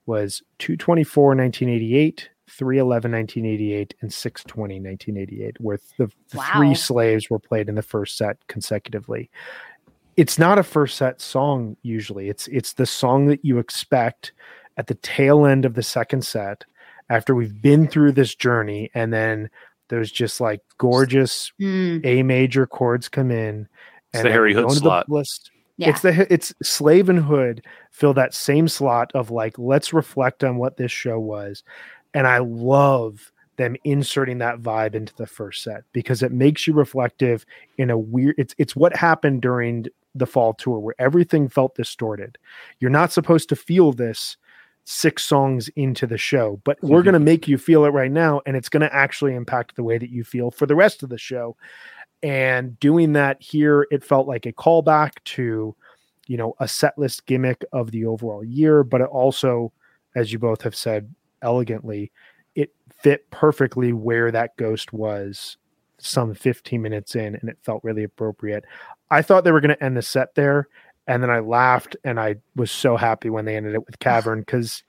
was 224 1988, 311 1988 and 620 1988 where the, the wow. three slaves were played in the first set consecutively it's not a first set song usually. It's it's the song that you expect at the tail end of the second set after we've been through this journey and then there's just like gorgeous mm. A major chords come in and the Harry Hood slot. list. Yeah. It's the it's Slave and Hood fill that same slot of like let's reflect on what this show was. And I love them inserting that vibe into the first set because it makes you reflective in a weird it's it's what happened during the fall tour where everything felt distorted. You're not supposed to feel this six songs into the show, but we're mm-hmm. going to make you feel it right now. And it's going to actually impact the way that you feel for the rest of the show. And doing that here, it felt like a callback to, you know, a set list gimmick of the overall year, but it also, as you both have said elegantly, it fit perfectly where that ghost was some 15 minutes in and it felt really appropriate. I thought they were going to end the set there, and then I laughed and I was so happy when they ended it with Cavern because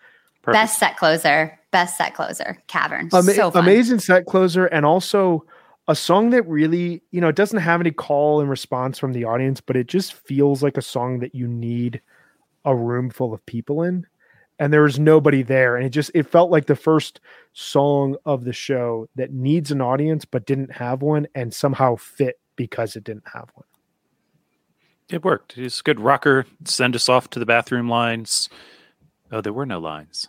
best set closer, best set closer, Cavern, ama- so amazing set closer, and also a song that really you know it doesn't have any call and response from the audience, but it just feels like a song that you need a room full of people in and there was nobody there and it just it felt like the first song of the show that needs an audience but didn't have one and somehow fit because it didn't have one it worked. He's a good rocker. Send us off to the bathroom lines. Oh, there were no lines.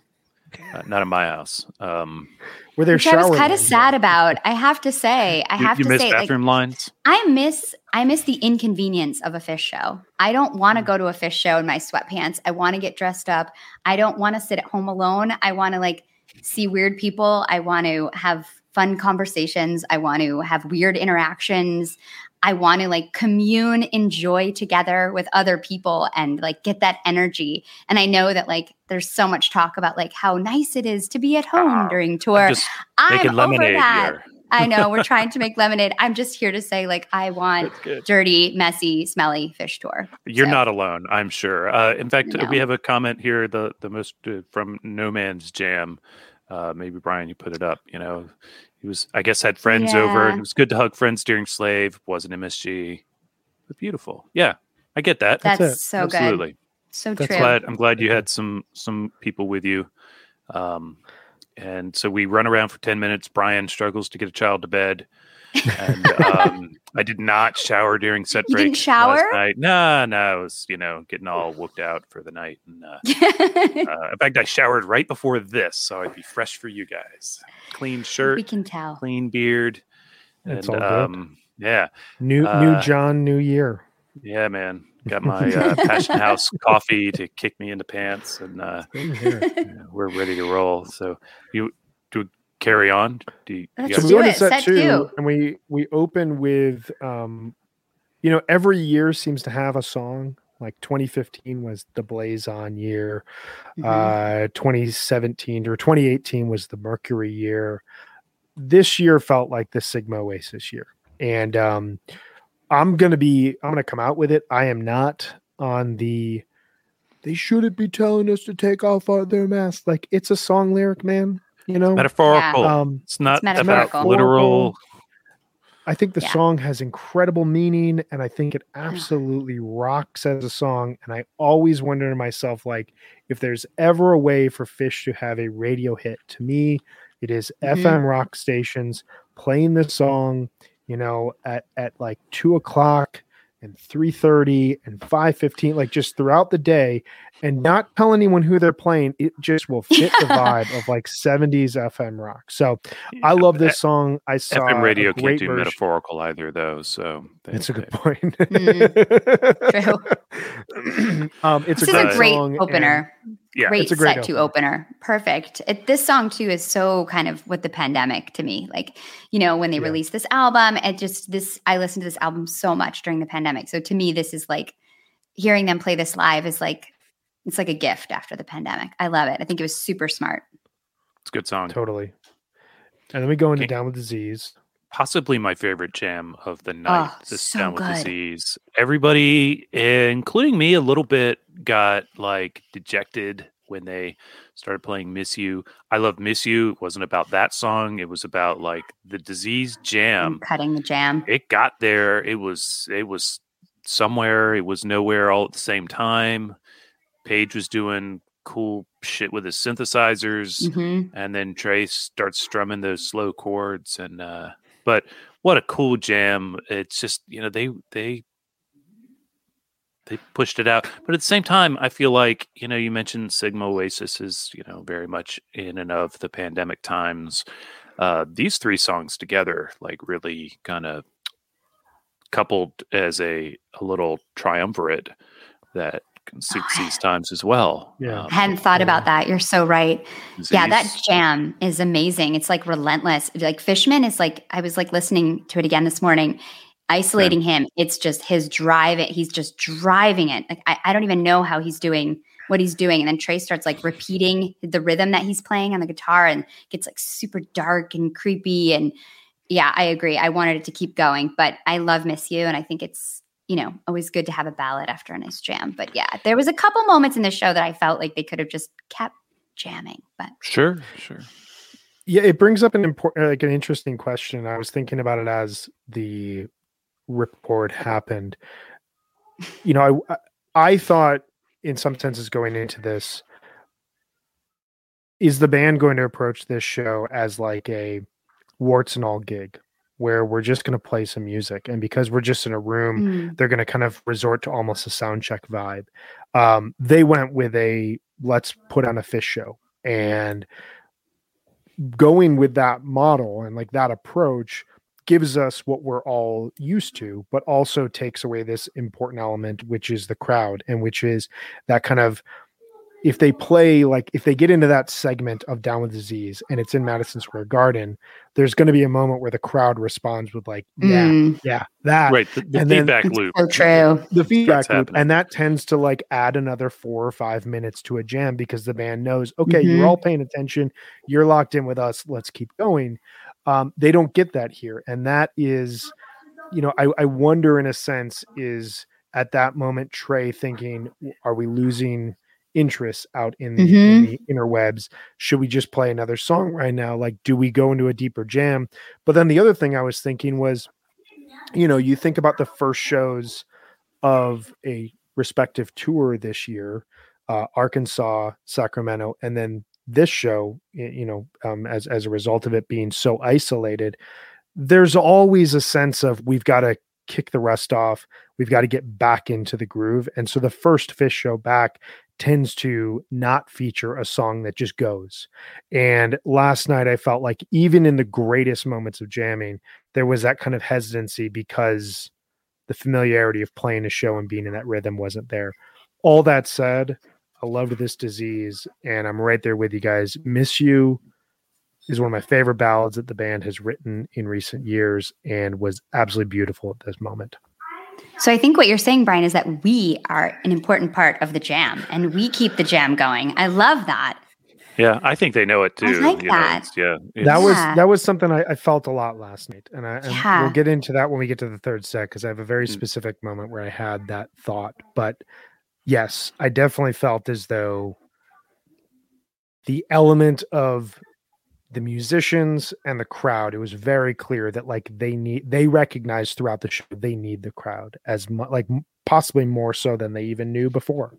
Uh, not in my house. Um, were there? Which I was kind of sad about. I have to say, I you, have you to miss say, bathroom like, lines. I miss, I miss the inconvenience of a Phish show. I don't want to hmm. go to a Phish show in my sweatpants. I want to get dressed up. I don't want to sit at home alone. I want to like see weird people. I want to have fun conversations. I want to have weird interactions. I want to like commune, enjoy together with other people and like get that energy. And I know that like there's so much talk about like how nice it is to be at home during tour. I'm, I'm over that. I know we're trying to make lemonade. I'm just here to say, like, I want dirty, messy, smelly Phish tour. You're so. not alone, I'm sure. Uh, in fact, no. we have a comment here. The the most uh, from No Man's Jam. Uh, maybe Brian, you put it up. You know, he was, I guess, had friends yeah. over. It was good to hug friends during Slave. Wasn't MSG, but beautiful. Yeah, I get that. That's, That's so Absolutely. good. So That's true. Glad, I'm glad you had some some people with you. Um, and so we run around for 10 minutes. Brian struggles to get a child to bed. And um, I did not shower during set you break. Didn't shower? Last No, no, I was you know getting all whooped out for the night. And uh, uh, in fact, I showered right before this, so I'd be fresh for you guys. Clean shirt, we can tell. Clean beard. It's and, all good. Um, yeah, new uh, new John, new year. Yeah, man. Got my uh, Passion House coffee to kick me into pants, and uh, we're ready to roll. So you carry on? Do you, Let's you do it. Set two, two, and we we open with um, you know, every year seems to have a song. Like 2015 was the Blaze On year. Mm-hmm. Uh, 2017 or 2018 was the Mercury year. This year felt like the Sigma Oasis year, and um, I'm gonna be I'm gonna come out with it. I am not on the they shouldn't be telling us to take off our, their masks. Like it's a song lyric, man you know metaphorical yeah. um, it's not it's about literal i think the yeah. song has incredible meaning and i think it absolutely rocks as a song and i always wonder to myself like if there's ever a way for Phish to have a radio hit to me It is mm-hmm. FM rock stations playing this song, you know, at, at like two o'clock and 3.30 and 5.15 like just throughout the day and not tell anyone who they're playing it just will fit the vibe of like 70s fm rock. So i love this song. I saw fm radio can't do version. metaphorical either though so it's a good point. Mm, um, it's this a, is a great opener yeah, great, great set opener. to opener. Perfect. It, this song too is so kind of with the pandemic to me. Like, you know, when they yeah. released this album, it just this I listened to this album so much during the pandemic. So to me, this is like hearing them play this live is like it's like a gift after the pandemic. I love it. I think it was super smart. It's a good song. Totally. And then we go into okay. Down with Disease. Possibly my favorite jam of the night. Oh, this so Down with Disease. Everybody, including me, a little bit got like dejected when they started playing Miss You. I love Miss You. It wasn't about that song. It was about like the disease jam. cutting the jam. It got there. It was it was somewhere. It was nowhere all at the same time. Page was doing cool shit with his synthesizers. Mm-hmm. And then Trey starts strumming those slow chords and uh but what a cool jam. It's just, you know, they they they pushed it out. But at the same time, I feel like you know you mentioned Sigma Oasis is you know very much in and of the pandemic times. Uh, these three songs together, like really kind of coupled as a a little triumvirate that suits these times as well. Yeah, um, hadn't thought about that. You're so right. Disease. Yeah, that jam is amazing. It's like relentless. Like Fishman is like I was like listening to it again this morning isolating him it's just his drive it he's just driving it like I, I don't even know how he's doing what he's doing and then trey starts like repeating the rhythm that he's playing on the guitar and gets like super dark and creepy and yeah i agree i wanted it to keep going but i love miss you and i think it's you know always good to have a ballad after a nice jam. But yeah there was a couple moments in the show that i felt like they could have just kept jamming but sure sure. Yeah it brings up an important like an interesting question. I was thinking about it as the report happened, you know, I I thought in some senses going into this, is the band going to approach this show as like a warts and all gig where we're just going to play some music and because we're just in a room mm. they're going to kind of resort to almost a sound check vibe um, they went with a let's put on a Phish show and going with that model and like that approach gives us what we're all used to, but also takes away this important element, which is the crowd, and which is that kind of if they play like if they get into that segment of down with disease and it's in madison square garden there's going to be a moment where the crowd responds with like yeah mm. yeah that right the, the feedback loop so true the feedback loop and that tends to like add another four or five minutes to a jam because the band knows okay mm-hmm. you're all paying attention you're locked in with us let's keep going um, they don't get that here, and that is, you know, I, I wonder in a sense is at that moment Trey thinking, are we losing? Interest out in the, mm-hmm. in the, interwebs. Should we just play another song right now? Like, do we go into a deeper jam? But then the other thing I was thinking was, you know, you think about the first shows of a respective tour this year, uh, Arkansas, Sacramento, and then this show, you know, um, as as a result of it being so isolated, there's always a sense of we've got to kick the rest off. We've got to get back into the groove. And so the first Phish show back tends to not feature a song that just goes. And last night I felt like even in the greatest moments of jamming, there was that kind of hesitancy because the familiarity of playing a show and being in that rhythm wasn't there. All that said, I loved this disease, and I'm right there with you guys. Miss You is one of my favorite ballads that the band has written in recent years and was absolutely beautiful at this moment. So I think what you're saying, Brian, is that we are an important part of the jam and we keep the jam going. I love that. Yeah, I think they know it too. I like that. Know, yeah, that was that was something I, I, felt a lot last night, and I and yeah. we'll get into that when we get to the third set because I have a very mm. specific moment where I had that thought. But yes, I definitely felt as though the element of the musicians and the crowd it was very clear that like they need they recognize throughout the show they need the crowd as much like possibly more so than they even knew before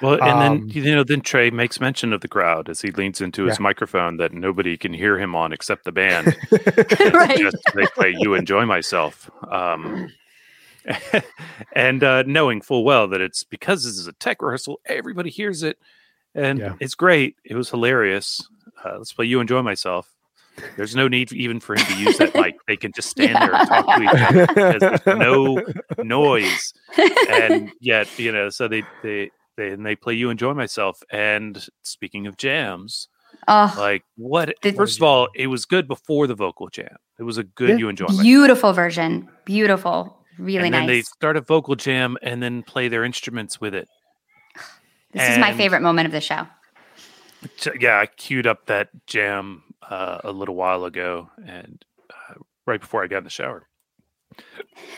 well and um, then you know then trey makes mention of the crowd as he leans into his yeah. microphone that nobody can hear him on except the band right. just they play you enjoy myself um, and uh, knowing full well that it's because this is a tech rehearsal everybody hears it and yeah. it's great it was hilarious uh, let's play you enjoy myself there's no need even for him to use that mic. They can just stand yeah. there and talk to each other because there's no noise. And yet, you know, so they they they and they play you enjoy myself. And speaking of jams, oh, like what? The, first of all, it was good before the vocal jam. It was a good yeah. you enjoy. Beautiful myself. version. Beautiful. Really and nice. then they start a vocal jam and then play their instruments with it. This and, is my favorite moment of the show. Yeah, I queued up that jam uh, a little while ago, and uh, right before I got in the shower.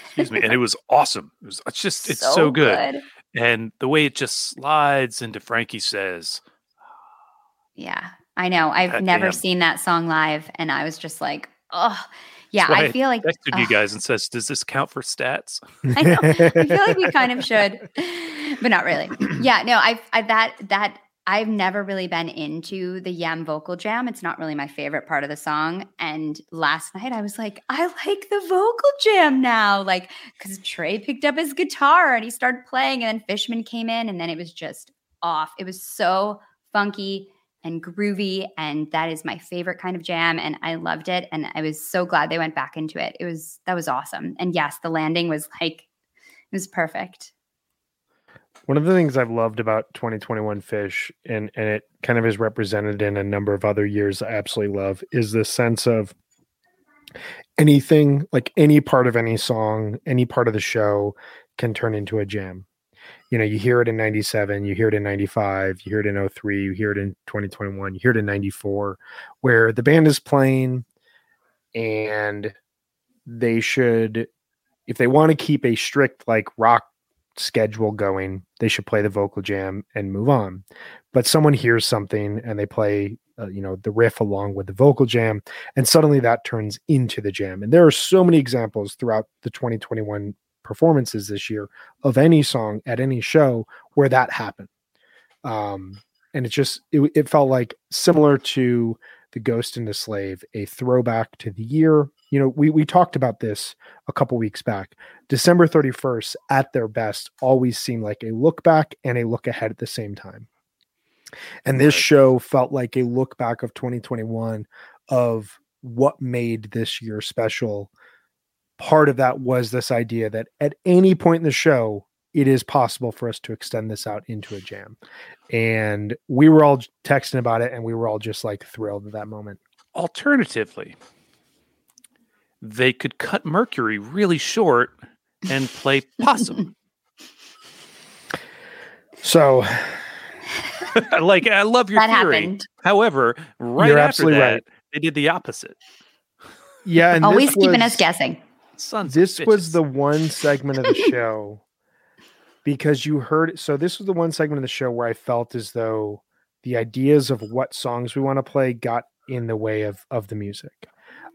Excuse me, and it was awesome. It was it's just it's so, so good. good. and the way it just slides into Frankie says. Yeah, I know. I've never damn. seen that song live, and I was just like, oh. Yeah, I feel like texted uh, you guys and says, "Does this count for stats?" I know. I feel like we kind of should, but not really. Yeah, no. I, I that that I've never really been into the YEM vocal jam. It's not really my favorite part of the song. And last night I was like, I like the vocal jam now. Like, because Trey picked up his guitar and he started playing, and then Fishman came in, and then it was just off. It was so funky and groovy. And that is my favorite kind of jam. And I loved it. And I was so glad they went back into it. It was, that was awesome. And yes, the landing was like, it was perfect. One of the things I've loved about 2021 Phish, and and it kind of is represented in a number of other years I absolutely love, is the sense of anything like any part of any song, any part of the show can turn into a jam. You know, you hear it in 97, you hear it in 95, you hear it in 03, you hear it in 2021, you hear it in 94, where the band is playing and they should, if they want to keep a strict like rock schedule going, they should play the vocal jam and move on. But someone hears something and they play, uh, you know, the riff along with the vocal jam, and suddenly that turns into the jam. And there are so many examples throughout the 2021 performances this year of any song at any show where that happened. Um, and it just it, it felt like similar to the Ghost the Slave, a throwback to the year you know, we we talked about this a couple weeks back. December 31st at their best always seemed like a look back and a look ahead at the same time. And this show felt like a look back of 2021 of what made this year special. Part of that was this idea that at any point in the show, it is possible for us to extend this out into a jam. And we were all texting about it and we were all just like thrilled at that moment. Alternatively, they could cut Mercury really short and play possum. so, like, I love your that theory. Happened. However, right You're after that, right. they did the opposite. Yeah, and always keeping us guessing. Sons this was the one segment of the show because you heard. So this was the one segment of the show where I felt as though the ideas of what songs we want to play got in the way of of the music.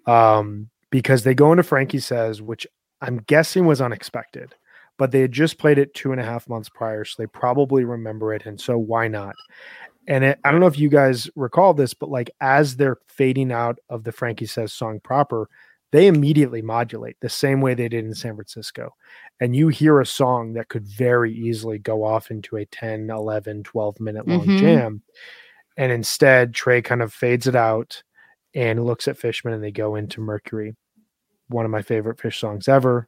Um, because they go into Frankie Says, which I'm guessing was unexpected, but they had just played it two and a half months prior, so they probably remember it. And so why not? And it, I don't know if you guys recall this, but like as they're fading out of the Frankie Says song proper, they immediately modulate the same way they did in San Francisco. And you hear a song that could very easily go off into a 10, 11, 12 minute long mm-hmm. jam. And instead, Trey kind of fades it out and looks at Fishman and they go into Mercury, one of my favorite Phish songs ever.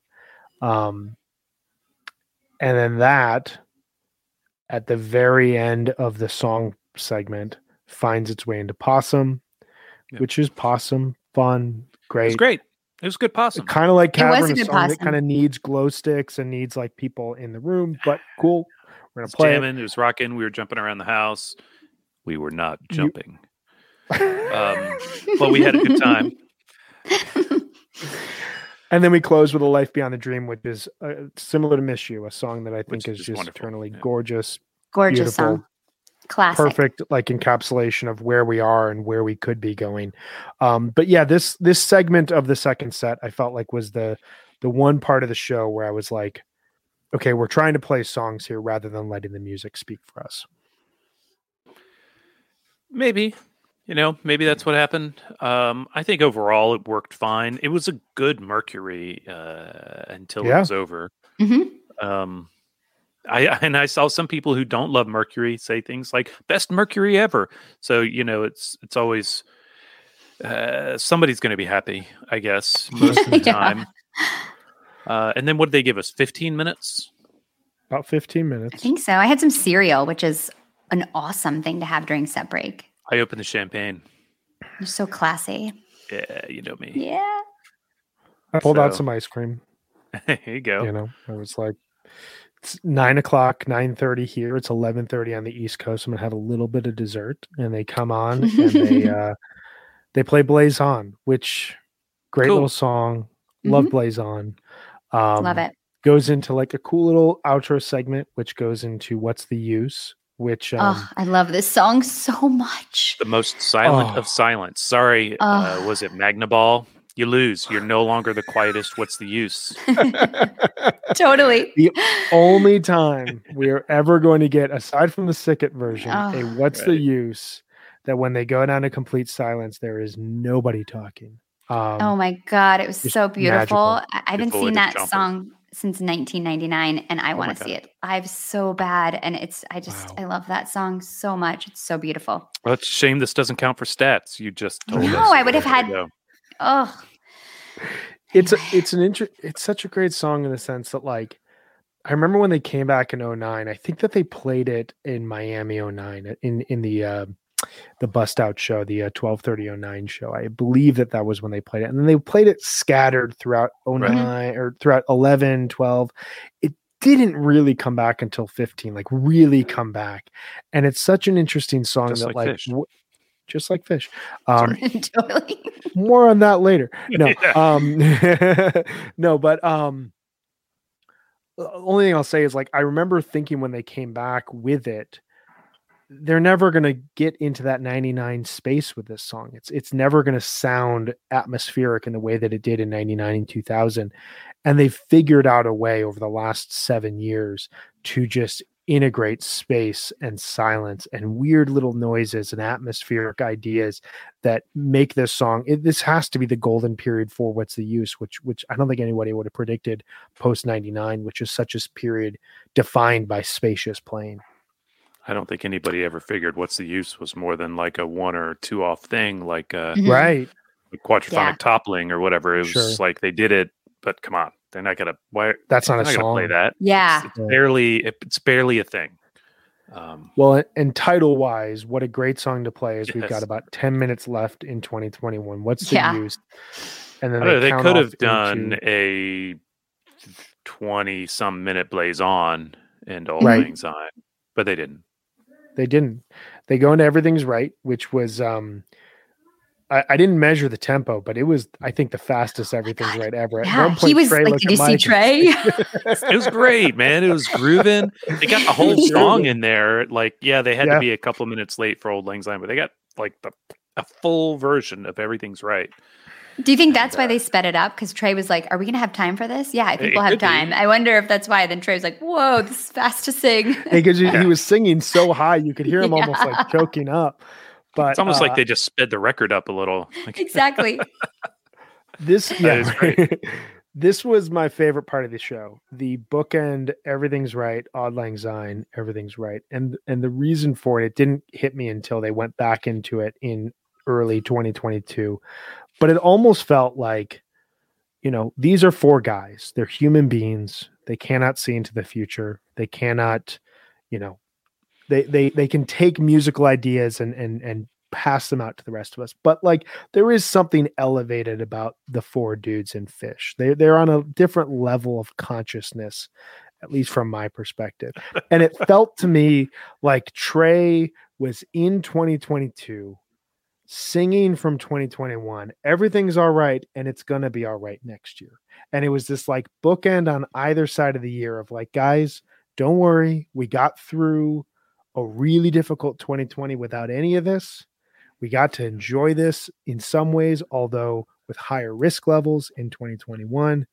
Um, and then that at the very end of the song segment finds its way into Possum, yeah. which is Possum, fun, great. It's great. It was good possum. Kind of like Cavern, a, a song that kind of needs glow sticks and needs like people in the room, but cool. We're gonna play. Jamming, it. it was rocking. We were jumping around the house. We were not jumping. You, um, but we had a good time. and then we close with a life beyond the dream, which is uh, similar to "Miss You," a song that I think which is, just, eternally yeah. gorgeous, gorgeous song. Classic. perfect like encapsulation of where we are and where we could be going. Um, but yeah, this this segment of the second set I felt like was the the one part of the show where I was like, okay, we're trying to play songs here rather than letting the music speak for us. Maybe. You know, maybe that's what happened. Um, I think overall it worked fine. It was a good Mercury uh, until Yeah. it was over. Mhm. Um, I and I saw some people who don't love Mercury say things like "best Mercury ever." So you know, it's it's always uh, somebody's going to be happy, I guess, most of the Yeah. time. Uh, and then what did they give us? Fifteen minutes. About 15 minutes. I think so. I had some cereal, which is an awesome thing to have during set break. I opened the champagne. You're so classy. Yeah, you know me. Yeah. I pulled out some ice cream. Here you go. You know, I was like, it's nine o'clock, nine thirty here. It's eleven thirty on the East Coast. I'm gonna have a little bit of dessert, and they come on and they uh, they play Blaze On, which great Cool. little song. Love Blaze On. Um, Love it. Goes into like a cool little outro segment, which goes into what's the use, which um, oh, I love this song so much. The most silent Oh. of silence. Sorry, uh, Oh. was it Magnaball? You lose. You're no longer the quietest. What's the use? totally. the only time we are ever going to get, aside from the Sicket version, a what's the use that when they go down to complete silence, there is nobody talking. Um, oh my god, it was so beautiful. magical. I, I haven't Devoid seen that jumpers. song since 1999, and I Oh want to see God. it live so bad. And it's, I just, Wow. I love that song so much. It's so beautiful. Well, it's a shame this doesn't count for stats. You just told No, us. I would have had- go. Oh, it's a, it's an inter- it's such a great song in the sense that like I remember when they came back in 09, I think that they played it in Miami 09 in in the uh, the bust out show, the uh, 123009 show. I believe that that was when they played it. And then they played it scattered throughout 09 or throughout 11, 12. It didn't really come back until 15, like really come back. And it's such an interesting song Just that like like w- just like Phish. Um, totally. more on that later no um no but um the only thing i'll say is like i remember thinking when they came back with it they're never going to get into that 99 space with this song. It's it's never going to sound atmospheric in the way that it did in 99 and 2000 and they've figured out a way over the last 7 years to just integrate space and silence and weird little noises and atmospheric ideas that make this song it, this has to be the golden period for what's the use which which i don't think anybody would have predicted post 99 which is such a period defined by spacious playing I don't think anybody ever figured what's the use was more than like a one or two off thing, like uh, Mhm. right a quadraphonic Yeah. toppling or whatever. It was Sure. like they did it, but come on, they're not gonna. Why? that's not a not gonna play that. Yeah. It's, it's Yeah. barely. It's barely a thing. Um, well and- and title wise what a great song to play is we've got about 10 minutes left in 2021 what's the Yeah. use and then I don't know, they could have done into- a twenty some minute blaze on and all Right. things on, but they didn't. They didn't. They go into everything's right, which was um I, I didn't measure the tempo, but it was I think the fastest everything's right ever. At Yeah, one he was Trey like, "Did you see Mike Trey?" It was great, man. It was grooving. They got the whole song in there. Like, yeah, they had Yeah. to be a couple of minutes late for Auld Lang Syne, but they got like the a full version of everything's right. Do you think that's why they sped it up? Because Trey was like, "Are we going to have time for this?" Yeah, I think It we'll have could be. time. I wonder if that's why. Then Trey was like, "Whoa, this is fast to sing." because he, he was singing so high you could hear him almost like choking up. But It's almost uh, like they just sped the record up a little. Like, exactly. this yeah, is great. this was my favorite part of the show. The bookend, everything's right, Auld Lang Syne, everything's right. And and the reason for it, it didn't hit me until they went back into it in early 2022. But it almost felt like, you know, these are four guys. They're human beings. They cannot see into the future. They cannot, you know, they they they can take musical ideas and and and pass them out to the rest of us. But like there is something elevated about the four dudes in Phish. They they're on a different level of consciousness, at least from my perspective. And it felt to me like Trey was in 2022 singing from 2021 everything's all right and it's going to be all right next year and it was this like bookend on either side of the year of like guys don't worry we got through a really difficult 2020 without any of this. We got to enjoy this in some ways, although with higher risk levels in 2021.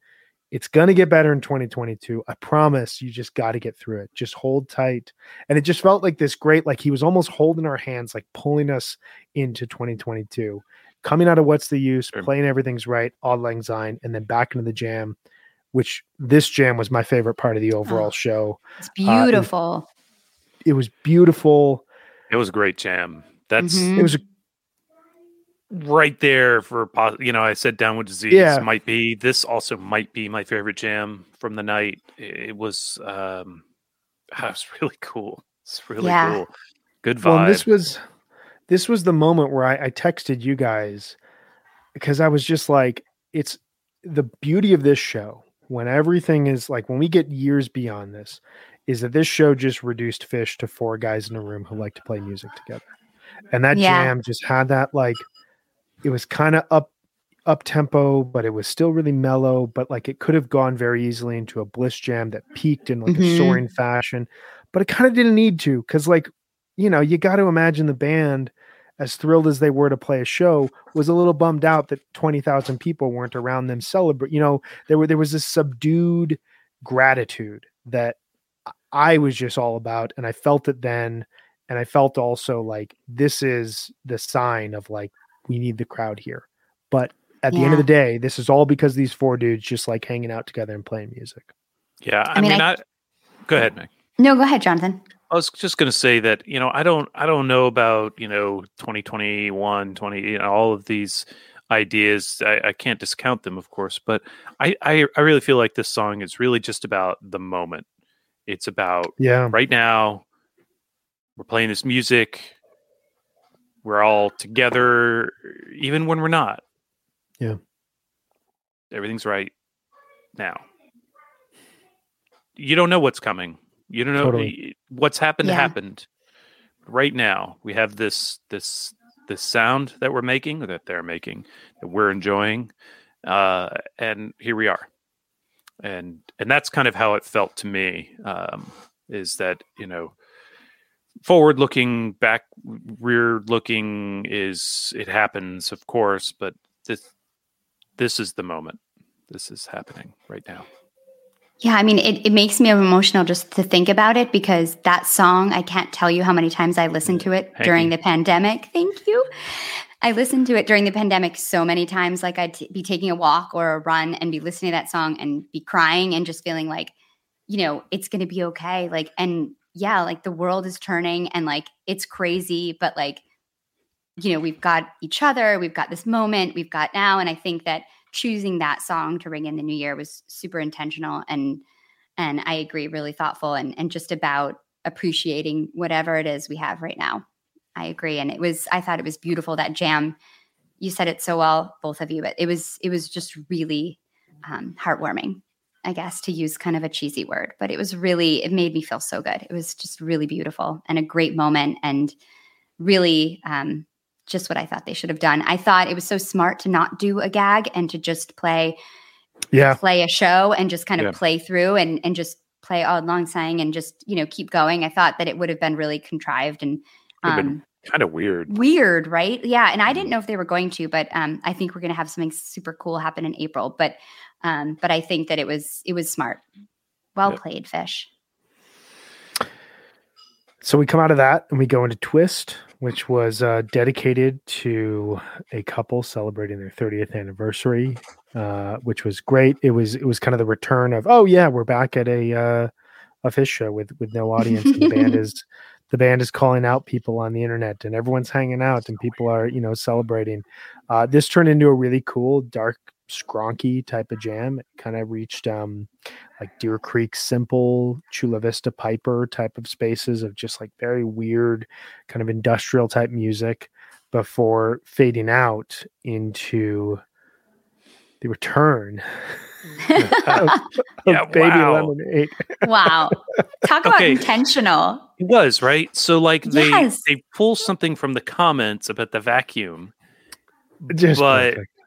It's going to get better in 2022. I promise you just got to get through it. Just hold tight. And it just felt like this great, like he was almost holding our hands, like pulling us into 2022. Coming out of What's the Use, playing Everything's Right, Auld Lang Syne, and then back into the jam, which this jam was my favorite part of the overall oh, show. It's beautiful. Uh, it, it, was beautiful. It was a great jam. That's mm-hmm. it was a right there for you know i said Down with Disease yeah. might be this also might be my favorite jam from the night it was um it was really cool it's really yeah. cool good vibe well, this was this was the moment where I, I texted you guys because i was just like it's the beauty of this show when everything is like when we get years beyond this is that this show just reduced Phish to four guys in a room who like to play music together and that yeah. jam just had that like it was kind of up up tempo, but it was still really mellow. But like it could have gone very easily into a bliss jam that peaked in like mm-hmm. a soaring fashion. But it kind of didn't need to, because like, you know, you got to imagine the band, as thrilled as they were to play a show, was a little bummed out that twenty thousand people weren't around them celebrate. You know, there were there was this subdued gratitude that I was just all about, and I felt it then. And I felt also like this is the sign of like we need the crowd here. But at the yeah. end of the day, this is all because these four dudes just like hanging out together and playing music. Yeah, I, I mean, mean I, I, go ahead, Meg. No, go ahead, Jonathan. I was just going to say that you know I don't I don't know about you know 2021 20 you know all of these ideas I, I can't discount them of course but I, I I really feel like this song is really just about the moment it's about yeah right now we're playing this music we're all together, even when we're not. Yeah. Everything's right now. You don't know what's coming. You don't know totally. what's happened. Yeah. Happened. Right now, we have this this this sound that we're making, that they're making, that we're enjoying, uh, and here we are. And and that's kind of how it felt to me. Um, is that you know forward looking back rear looking is it happens of course but this this is the moment. This is happening right now. Yeah i mean it, it makes me emotional just to think about it because that song i can't tell you how many times i listened to it during the pandemic. Thank you. I listened to it during the pandemic so many times like i'd t- be taking a walk or a run and be listening to that song and be crying and just feeling like you know it's going to be okay like and yeah, like the world is turning and like it's crazy, but like, you know, we've got each other, we've got this moment, we've got now. And I think that choosing that song to ring in the new year was super intentional and and I agree, really thoughtful and and just about appreciating whatever it is we have right now. I agree. And it was, I thought it was beautiful that jam. You said it so well, both of you, but it was, it was just really um, heartwarming. I guess, to use kind of a cheesy word, but it was really, it made me feel so good. It was just really beautiful and a great moment and really um, just what I thought they should have done. I thought it was so smart to not do a gag and to just play, yeah, play a show and just kind of yeah. play through and, and just play Auld Lang Syne and just, you know, keep going. I thought that it would have been really contrived and, um, kind of weird. Weird, right? Yeah. And I didn't mm. know if they were going to, but um, I think we're going to have something super cool happen in April. But um, but I think that it was it was smart. Well yep. played, Phish. So we come out of that and we go into Twist, which was uh, dedicated to a couple celebrating their 30th anniversary, uh, which was great. It was it was kind of the return of oh yeah, we're back at a uh, a Phish show with with no audience. the band is the band is calling out people on the internet and everyone's hanging out and people are you know celebrating. Uh, this turned into a really cool dark skronky type of jam. It kind of reached um, like Deer Creek simple, Chula Vista Piper type of spaces of just like very weird kind of industrial type music before fading out into the return of, yeah, of baby wow. lemonade. wow. Talk about okay. intentional. It was, right? So like they they pull something from the comments about the vacuum. Just but perfect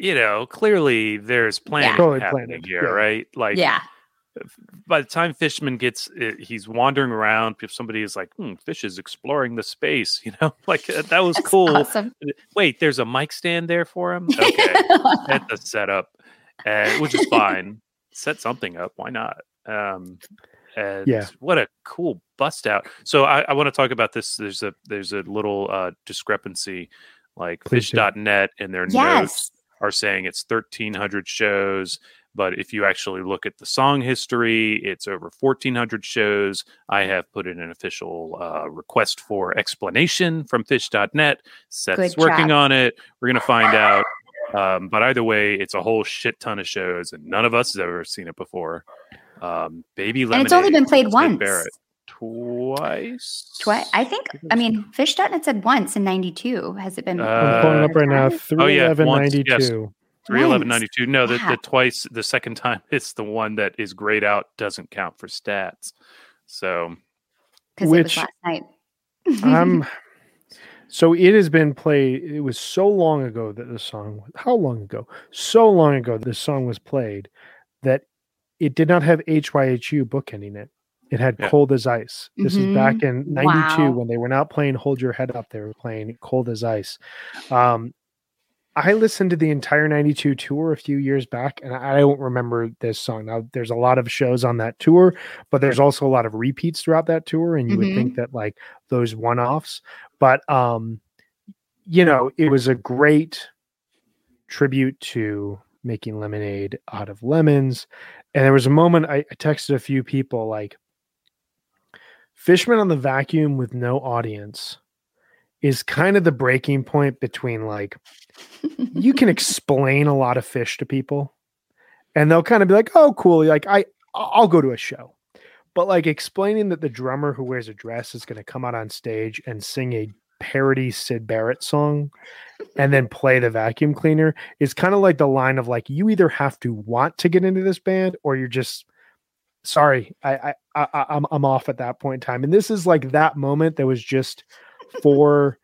you know, clearly there's planning yeah. happening here, right? Like, yeah, by the time Fishman gets, eh, he's wandering around. If somebody is like, hmm, "Fish is exploring the space," you know, like uh, that was That's cool. awesome. Wait, there's a mic stand there for him. Okay, that's a setup, and which is fine. Set something up. Why not? Um, and Yeah. what a cool bust out. So I, I want to talk about this. There's a there's a little uh, discrepancy, like Please do. Phish.net and their notes Yes. Are saying it's 1300 shows but if you actually look at the song history it's over 1400 shows i have put in an official uh, request for explanation from Phish.net seth's Good working job. on it we're going to find out um, but either way it's a whole shit ton of shows and none of us has ever seen it before um, baby And it's only been played once. Barrett. Twice Twi- I think. I mean, Phish.net said once in '92. Has it been? Uh, I'm pulling up right now. twice? Three oh, yeah, eleven once, ninety yes. two. Three eleven Once. ninety two. No, the, the twice the second time it's the one that is grayed out doesn't count for stats. So Because it was Which- last night. I'm so it has been played. It was so long ago that the song. How long ago? So long ago this song was played that it did not have HYHU bookending it. It had Yeah. Cold as Ice. This is back in '92 Wow. when they were not playing Hold Your Head Up. They were playing Cold as Ice. Um, I listened to the entire 92 tour a few years back and I don't remember this song. Now there's a lot of shows on that tour, but there's also a lot of repeats throughout that tour and you would think that like those one-offs, but um you know, it was a great tribute to making lemonade out of lemons. And there was a moment I, I texted a few people like Fishman on the vacuum with no audience is kind of the breaking point between like you can explain a lot of Phish to people and they'll kind of be like oh cool like i i'll go to a show. But like explaining that the drummer who wears a dress is going to come out on stage and sing a parody Syd Barrett song and then play the vacuum cleaner is kind of like the line of like you either have to want to get into this band or you're just sorry i i, I i'm i'm off at that point in time and this is like that moment that was just for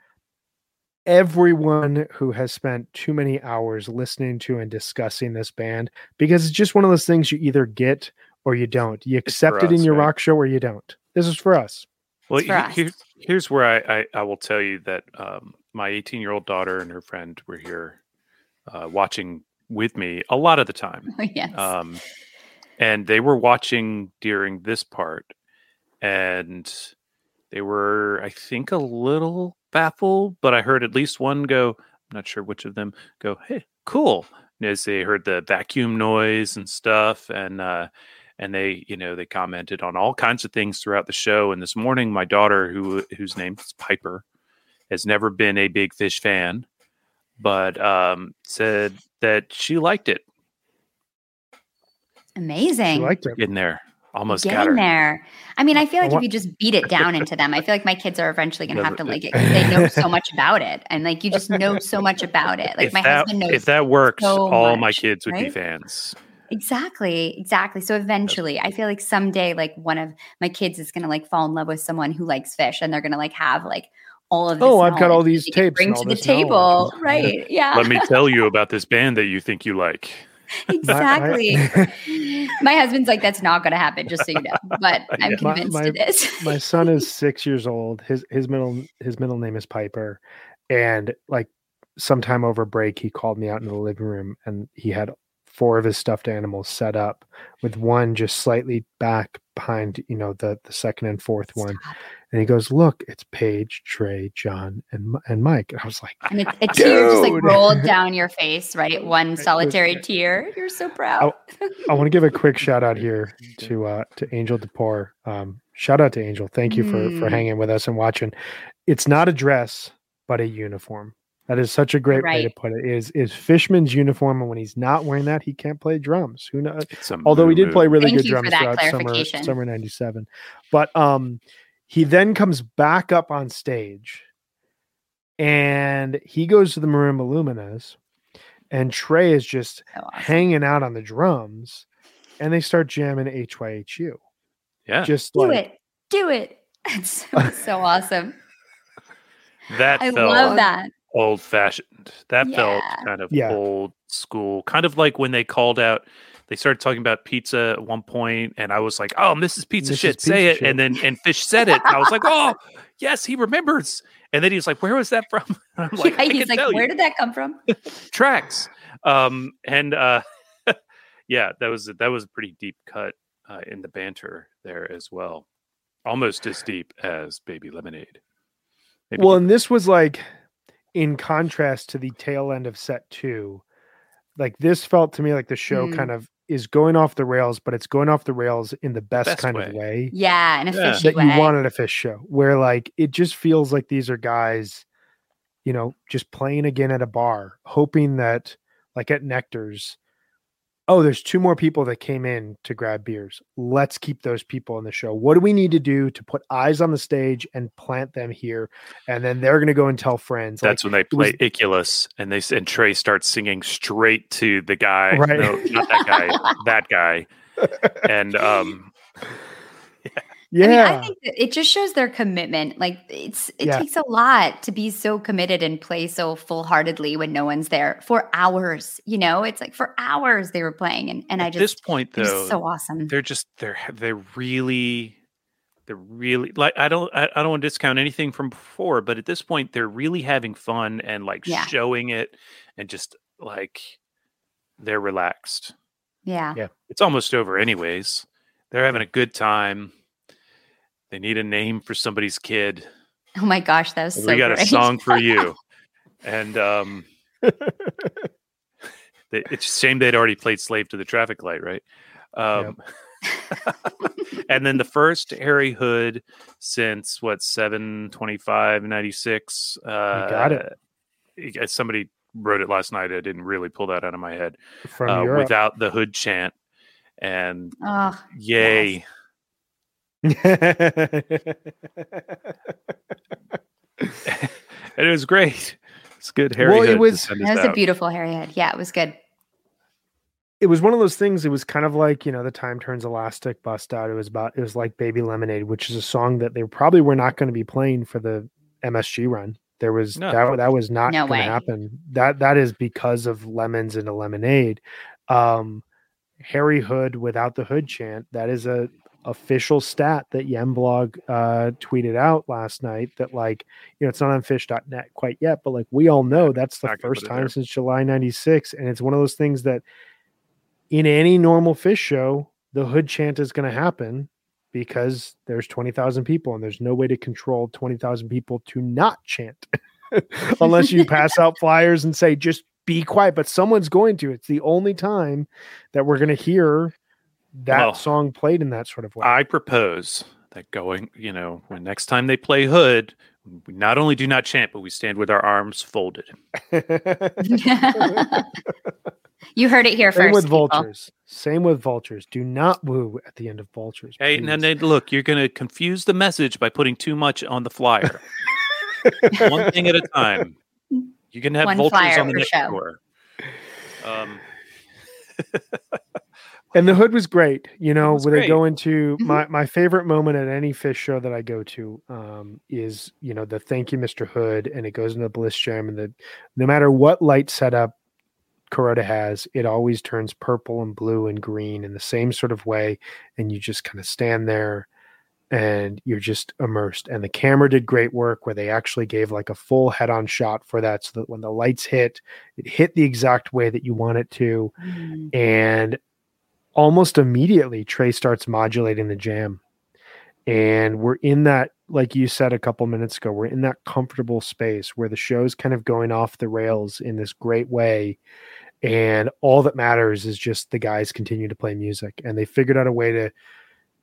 everyone who has spent too many hours listening to and discussing this band because it's just one of those things you either get or you don't. You accept it in your right? rock show or you don't. This is for us. Well, It's for us. he- here- here's where I, I, I will tell you that um, my 18 year old daughter and her friend were here uh, watching with me a lot of the time. yes. Um, and they were watching during this part, and they were, I think, a little baffled, but I heard at least one go, I'm not sure which of them go, hey, cool. As they heard the vacuum noise and stuff. And, uh, and they, you know, they commented on all kinds of things throughout the show. And this morning, my daughter, who whose name is Piper, has never been a big Phish fan, but um, said that she liked it. Amazing. You liked it. Getting there, almost Getting got her. there. I mean, I feel like I if you just beat it down into them, I feel like my kids are eventually going to have to but- like it 'cause they know so much about it, and like you just know so much about it. Like if my that, husband knows if that works, so all my kids would be fans. Exactly, exactly. So eventually, I feel like someday, like one of my kids is gonna like fall in love with someone who likes Phish, and they're gonna like have like all of. This Oh, I've got all these they tapes Bring and to all the this table, knowledge. right? Yeah, Let me tell you about this band that you think you like. exactly. my husband's like, that's not gonna happen, just so you know. But I'm Yeah. Convinced my- it is. my son is six years old. His his middle his middle name is Piper, and like sometime over break, he called me out into the living room, and he had four of his stuffed animals set up, with one just slightly back behind, you know, the the second and fourth one, and he goes, "Look, it's Paige, Trey, John, and and Mike." And I was like, and a, a tear just like rolled down your face, right? One was- solitary tear. You're so proud. I want to give a quick shout out here to uh to Angel Depore. Um, shout out to Angel. Thank you for for Mm. hanging with us and watching. It's not a dress, but a uniform. That is such a great way to put it. Is is Fishman's uniform, and when he's not wearing that, he can't play drums. Who knows? Although he did play really Thank good drums throughout summer summer '97, but um, he then comes back up on stage, and he goes to the Marimba Luminas, and Trey is just awesome. hanging out on the drums and they start jamming HYHU. Yeah, Just Do like it. Do it. It's so, so awesome. that I felt love that. old fashioned. That felt kind of Yeah. old school, kind of like when they called out they started talking about pizza at one point, and I was like, "Oh, Mrs. pizza this shit. Is Say it." Shit. And then and Fish said it, I was like, "Oh, yes, he remembers." And then he was like, "Where was that from?" And I'm like, yeah, "He's like, where you. did that come from?" Tracks. Um, and uh, yeah, that was that was a pretty deep cut uh, in the banter there as well, almost as deep as Baby Lemonade. Maybe well, and this was like in contrast to the tail end of set two. Like this felt to me like the show mm. kind of is going off the rails, but it's going off the rails in the best, best kind way. of way. Yeah, in a yeah. that way. you wanted a Phish show, where like it just feels like these are guys, you know, just playing again at a bar, hoping that like at Nectar's, oh, there's two more people that came in to grab beers. Let's keep those people in the show. What do we need to do to put eyes on the stage and plant them here? And then they're going to go and tell friends. That's like, when they play was, Iculus and they and Trey starts singing straight to the guy. Right. No, not that guy, that guy. And um, yeah. I, mean, I think it just shows their commitment. Like it's it yeah. takes a lot to be so committed and play so full heartedly when no one's there for hours. You know, it's like for hours they were playing, and and At I just this point though, so awesome. They're just they're they're really they're really like I don't I, I don't want to discount anything from before, but at this point they're really having fun and like yeah. showing it and just like they're relaxed. Yeah. Yeah. It's almost over anyways. They're having a good time they need a name for somebody's kid. Oh my gosh, that was so We got great. a song for you. and um it's a shame they'd already played Slave to the Traffic Light, right? Um yep. and then the first Harry Hood since what 725 96 uh got it somebody wrote it last night i didn't really pull that out of my head uh, without the hood chant and oh, yay yes. and it was great. It's good. Harry well, it was. It was a beautiful Harry Hood. Yeah, it was good. It was one of those things. It was kind of like you know, the time turns elastic bust out. It was about. It was like Baby Lemonade, which is a song that they probably were not going to be playing for the MSG run. There was no. that. That was not no going to happen. That that is because of lemons and a lemonade. Um, Harry Hood without the hood chant. That is a official stat that Yemblog uh, tweeted out last night that like you know it's not on Phish.net quite yet, but like we all know that's the first time since July '96, and it's one of those things that in any normal Phish show the hood chant is going to happen because there's 20,000 people and there's no way to control 20,000 people to not chant unless you pass out flyers and say just be quiet but someone's going to. It's the only time that we're going to hear that well, song played in that sort of way. I propose that going, you know, when next time they play Hood, we not only do not chant, but we stand with our arms folded. you heard it here Same first. with people. vultures. Same with vultures. Do not woo at the end of vultures. Hey, and then look, you're going to confuse the message by putting too much on the flyer. One thing at a time. You can have One vultures on the next show. door. Um, and the hood was great. You know, where they go into mm-hmm. my my favorite moment at any Phish show that I go to um, is you know the thank you Mr. Hood, and it goes into the Bliss Jam, and the no matter what light setup Kuroda has, it always turns purple and blue and green in the same sort of way, and you just kind of stand there and you're just immersed. And the camera did great work where they actually gave like a full head on shot for that so that when the lights hit, it hit the exact way that you want it to. Mm. And almost immediately Trey starts modulating the jam. And we're in that, like you said a couple minutes ago, we're in that comfortable space where the show's kind of going off the rails in this great way. And all that matters is just the guys continue to play music. And they figured out a way to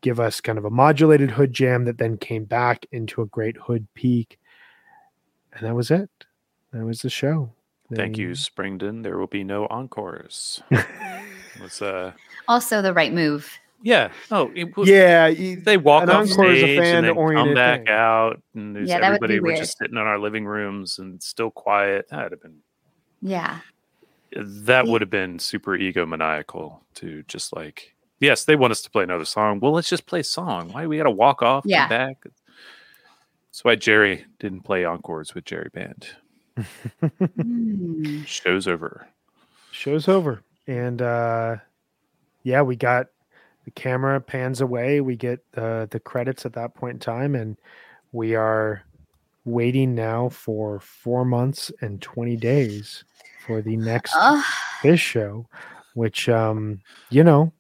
give us kind of a modulated hood jam that then came back into a great hood peak. And that was it. That was the show. Thank you, Springdon. There will be no encores. was uh also the right move. Yeah. Oh, was, yeah. They walk off stage and then come back thing. out, and yeah, everybody were just sitting in our living rooms and still quiet. That'd have been. Yeah. That would have been super egomaniacal to just like, yes, they want us to play another song. Well, let's just play a song. Why we got to walk off? Yeah. back. That's why Jerry didn't play encores with Jerry Band. Hmm. Show's over. Show's over and uh, yeah, we got the camera pans away. We get uh, the credits at that point in time, and we are waiting now for four months and 20 days for the next uh, Phish show, which, um, you know,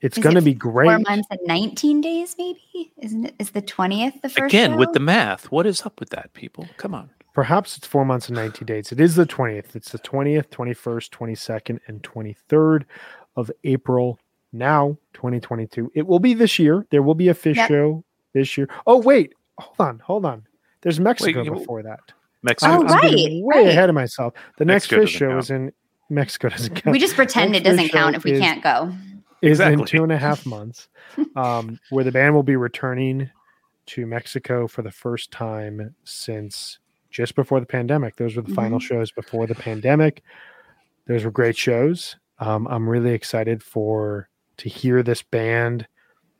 it's going to be great. Four months and 19 days, maybe? Isn't it? Is the 20th the first Again, show? with the math. What is up with that, people? Come on. Perhaps it's four months and 90 days. It is the 20th. It's the 20th, 21st, 22nd, and 23rd of April now, 2022. It will be this year. There will be a Phish yep. show this year. Oh, wait. Hold on. Hold on. There's Mexico wait, before that. Mexico. Oh, right. way right. ahead of myself. The next Mexico Phish show count. is in Mexico. Doesn't count. We just pretend it doesn't count if we is, can't go. Is exactly. in two and a half months, um, where the band will be returning to Mexico for the first time since just before the pandemic. Those were the mm-hmm. final shows before the pandemic. Those were great shows. Um, I'm really excited for to hear this band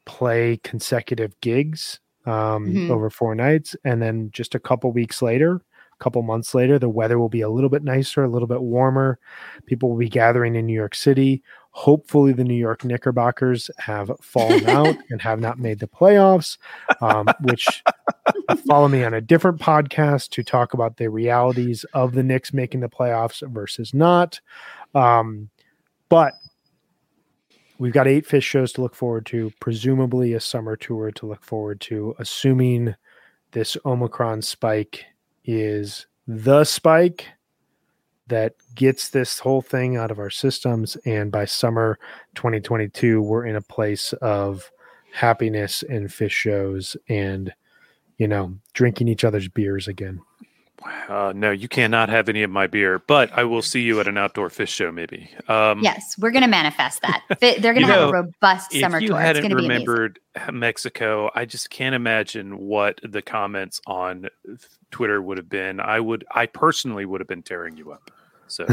play consecutive gigs um, mm-hmm. over four nights, and then just a couple weeks later, a couple months later, the weather will be a little bit nicer, a little bit warmer. People will be gathering in New York City. Hopefully, the New York Knickerbockers have fallen out and have not made the playoffs, um, which follow me on a different podcast to talk about the realities of the Knicks making the playoffs versus not. Um, but we've got eight Phish shows to look forward to, presumably a summer tour to look forward to, assuming this Omicron spike is the spike that gets this whole thing out of our systems. And by summer 2022, we're in a place of happiness and Phish shows and, you know, drinking each other's beers again. Uh, no, you cannot have any of my beer, but I will see you at an outdoor Phish show, maybe. Um, yes, we're going to manifest that. They're going to have know, a robust summer if you hadn't remembered Mexico, I just can't imagine what the comments on Twitter would have been. I would, I personally would have been tearing you up. So,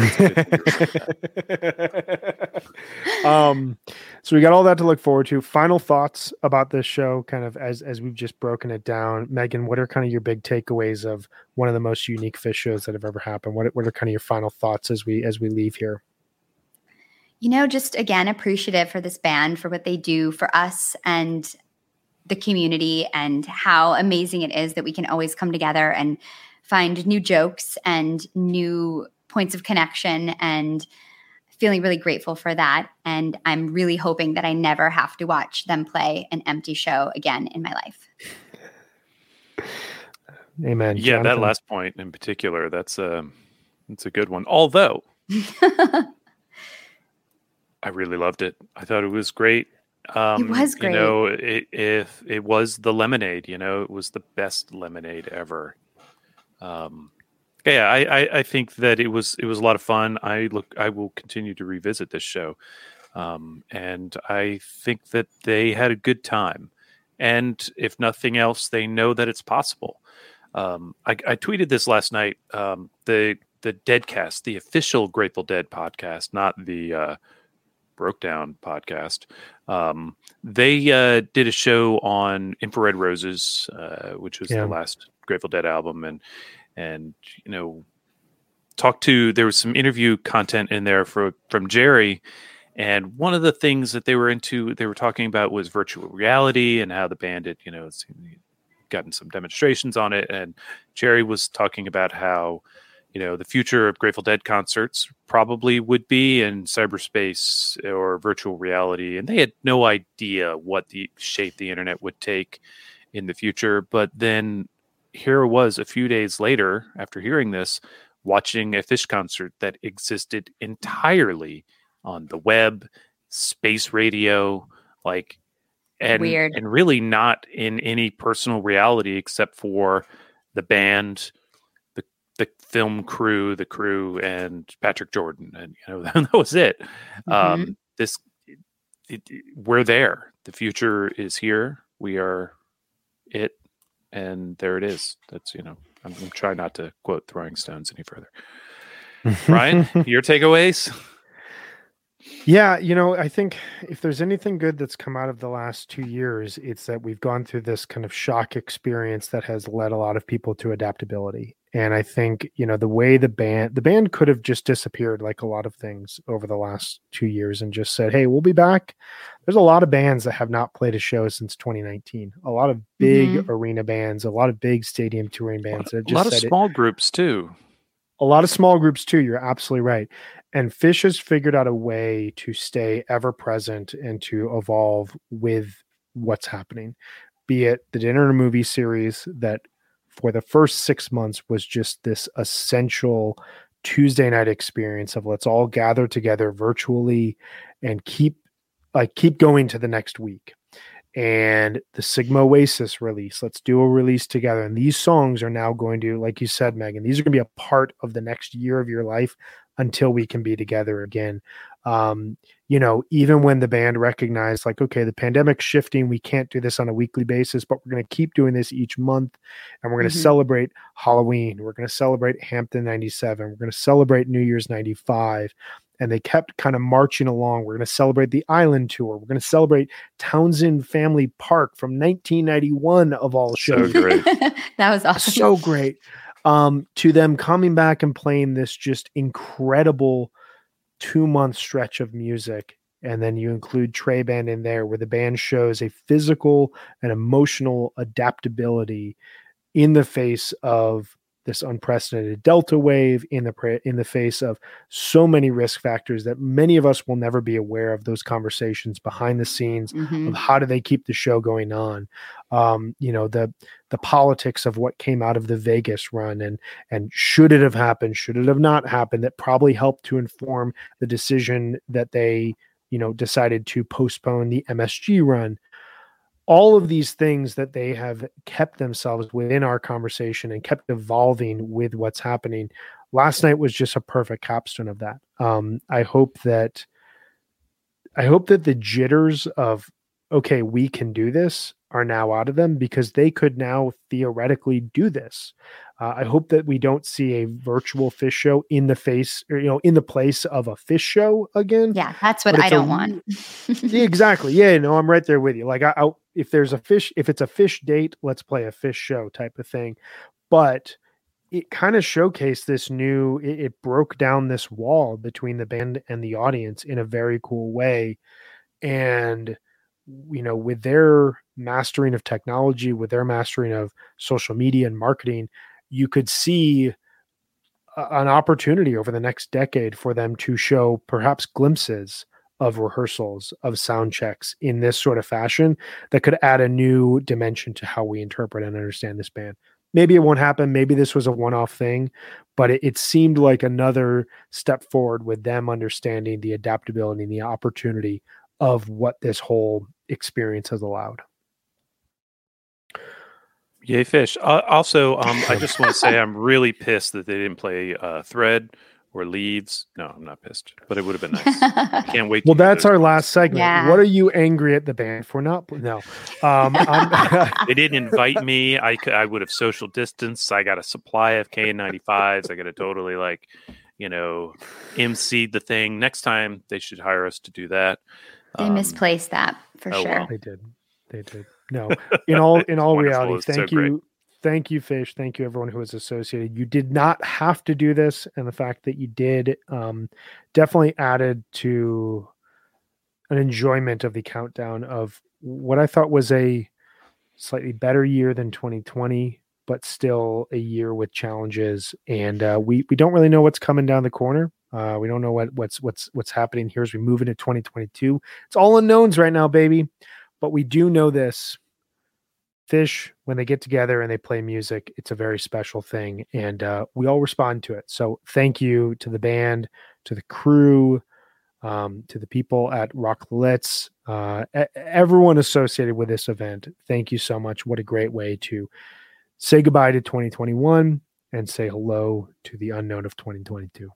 um, so we got all that to look forward to. Final thoughts about this show, kind of as as we've just broken it down. Megan, what are kind of your big takeaways of one of the most unique Phish shows that have ever happened? What what are kind of your final thoughts as we as we leave here? You know, just again appreciative for this band for what they do for us and the community and how amazing it is that we can always come together and find new jokes and new points of connection and feeling really grateful for that. And I'm really hoping that I never have to watch them play an empty show again in my life. Amen. Yeah, Jonathan. that last point in particular, that's a that's a good one. Although I really loved it. I thought it was great. Um, it was great. You know, it, if it was the lemonade, you know, it was the best lemonade ever. Um, yeah, I, I, I, think that it was it was a lot of fun. I look I will continue to revisit this show, um, and I think that they had a good time. And if nothing else, they know that it's possible. Um, I, I, tweeted this last night. Um, the the Deadcast, the official Grateful Dead podcast, not the uh, Broke Down podcast. Um, they uh, did a show on Infrared Roses, uh, which was yeah. the last Grateful Dead album, and and you know talked to there was some interview content in there for from Jerry and one of the things that they were into they were talking about was virtual reality and how the band you know gotten some demonstrations on it and Jerry was talking about how you know the future of Grateful Dead concerts probably would be in cyberspace or virtual reality and they had no idea what the shape the internet would take in the future but then here was a few days later, after hearing this, watching a Phish concert that existed entirely on the web, space radio, like and Weird. and really not in any personal reality except for the band, the the film crew, the crew, and Patrick Jordan, and you know that was it. Mm-hmm. Um, this it, it, we're there. The future is here. We are it and there it is. That's you know, I'm, I'm trying not to quote throwing stones any further. Ryan, your takeaways? Yeah, you know, I think if there's anything good that's come out of the last two years, it's that we've gone through this kind of shock experience that has led a lot of people to adaptability. And I think, you know, the way the band the band could have just disappeared like a lot of things over the last 2 years and just said, "Hey, we'll be back." There's a lot of bands that have not played a show since 2019. A lot of big mm-hmm. arena bands, a lot of big stadium touring bands. A lot of small it. groups too. A lot of small groups too. You're absolutely right. And Phish has figured out a way to stay ever present and to evolve with what's happening. Be it the dinner and movie series that for the first six months was just this essential Tuesday night experience of let's all gather together virtually and keep like keep going to the next week. And the Sigma Oasis release, let's do a release together. And these songs are now going to, like you said, Megan, these are going to be a part of the next year of your life until we can be together again. Um, you know, even when the band recognized, like, okay, the pandemic's shifting, we can't do this on a weekly basis, but we're going to keep doing this each month. And we're going to mm-hmm. celebrate Halloween. We're going to celebrate Hampton 97. We're going to celebrate New Year's 95 and they kept kind of marching along. We're going to celebrate the island tour. We're going to celebrate Townsend Family Park from 1991 of all shows. So great. that was awesome. So great. Um, to them coming back and playing this just incredible two month stretch of music. And then you include Trey Band in there, where the band shows a physical and emotional adaptability in the face of this unprecedented delta wave in the in the face of so many risk factors that many of us will never be aware of those conversations behind the scenes mm-hmm. of how do they keep the show going on um, you know the the politics of what came out of the Vegas run and and should it have happened should it have not happened that probably helped to inform the decision that they you know decided to postpone the MSG run all of these things that they have kept themselves within our conversation and kept evolving with what's happening. Last night was just a perfect capstone of that. Um, i hope that i hope that the jitters of okay we can do this are now out of them because they could now theoretically do this. Uh, I hope that we don't see a virtual Phish show in the face or you know in the place of a Phish show again. Yeah, that's what I don't a, want. yeah, exactly. Yeah, no, I'm right there with you. Like, I, I, if there's a Phish, if it's a Phish date, let's play a Phish show type of thing. But it kind of showcased this new. It, it broke down this wall between the band and the audience in a very cool way, and you know, with their mastering of technology, with their mastering of social media and marketing, you could see an opportunity over the next decade for them to show perhaps glimpses of rehearsals of sound checks in this sort of fashion that could add a new dimension to how we interpret and understand this band maybe it won't happen maybe this was a one-off thing but it, it, seemed like another step forward with them understanding the adaptability and the opportunity of what this whole experience has allowed. Yay, Phish. Uh, also, um, I just want to say I'm really pissed that they didn't play uh, Thread or Leads. No, I'm not pissed, but it would have been nice. I can't wait. well, that's our last segment. Yeah. What are you angry at the band for not? No, um, they didn't invite me. I could, I would have social distance. I got a supply of K95s. I got to totally like, you know, MC the thing. Next time they should hire us to do that. They um, misplaced that for oh, sure. Well. They did. They did. No, in all in all reality, thank so you, great. thank you, Phish. Thank you, everyone who was associated. You did not have to do this, and the fact that you did um, definitely added to an enjoyment of the countdown of what I thought was a slightly better year than 2020 but still a year with challenges and uh, we we don't really know what's coming down the corner uh, we don't know what what's what's what's happening here as we move into 2022. It's all unknowns right now, baby. But we do know this: Phish, when they get together and they play music, it's a very special thing, and uh, we all respond to it. So thank you to the band, to the crew, um, to the people at Rock Lititz, uh, everyone associated with this event. Thank you so much. What a great way to say goodbye to 2021 and say hello to the unknown of 2022.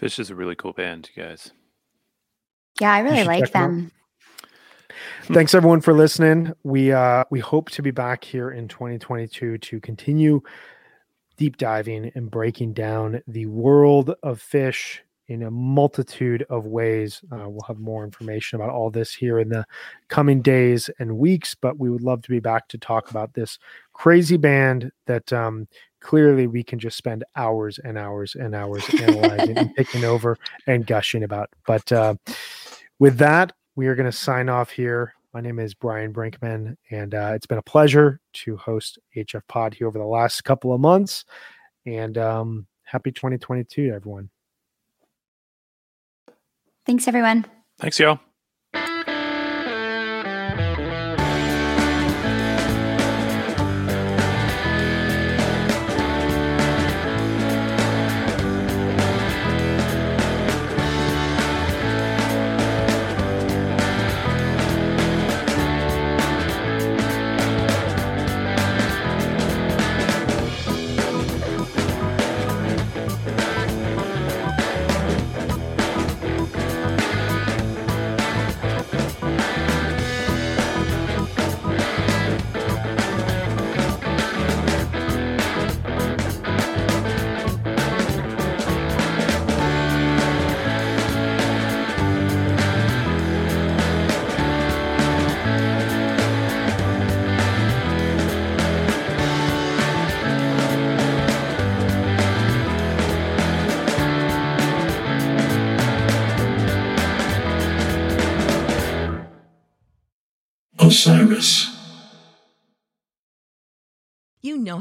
Phish is a really cool band, you guys. Yeah, I really like them. Thanks everyone for listening. We uh we hope to be back here in 2022 to continue deep diving and breaking down the world of Phish in a multitude of ways. Uh, we'll have more information about all this here in the coming days and weeks, but we would love to be back to talk about this crazy band that um, clearly we can just spend hours and hours and hours analyzing and picking over and gushing about. But uh, with that, we are going to sign off here. My name is Brian Brinkman, and uh, it's been a pleasure to host HF Pod here over the last couple of months. And um, happy 2022 to everyone. Thanks, everyone. Thanks, y'all.